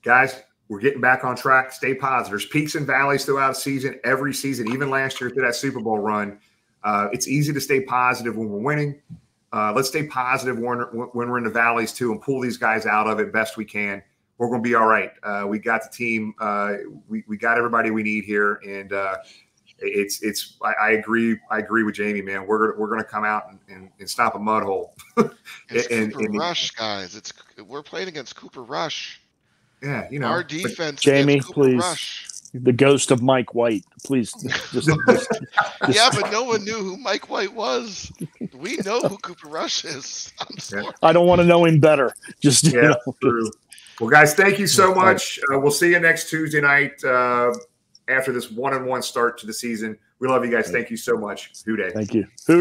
S6: guys, we're getting back on track. Stay positive. There's peaks and valleys throughout season, every season, even last year through that Super Bowl run. Uh, it's easy to stay positive when we're winning. Uh, let's stay positive when, when we're in the valleys too, and pull these guys out of it best we can. We're going to be all right. Uh, we got the team. Uh, we, we got everybody we need here, and uh, it's it's. I, I agree. I agree with Jamie, man. We're gonna, we're going to come out and, and, and stop a mud hole. (laughs)
S10: It's
S6: and,
S10: Cooper
S6: and-
S10: Rush, guys. It's we're playing against Cooper Rush.
S6: yeah, you know,
S10: Our defense.
S11: Jamie,
S10: Cooper
S11: please.
S10: Rush.
S11: The ghost of Mike White, please. (laughs) Just, just, just-
S10: Yeah, but no one knew who Mike White was. We know who Cooper Rush is. (laughs) I'm sorry.
S11: I don't want to know him better. Just you
S6: Yeah,
S11: know,
S6: true. Well, guys, thank you so much. Uh, we'll see you next Tuesday night uh, after this one and one start to the season. We love you guys. Thank you so much. Who Dey.
S11: Thank you. Who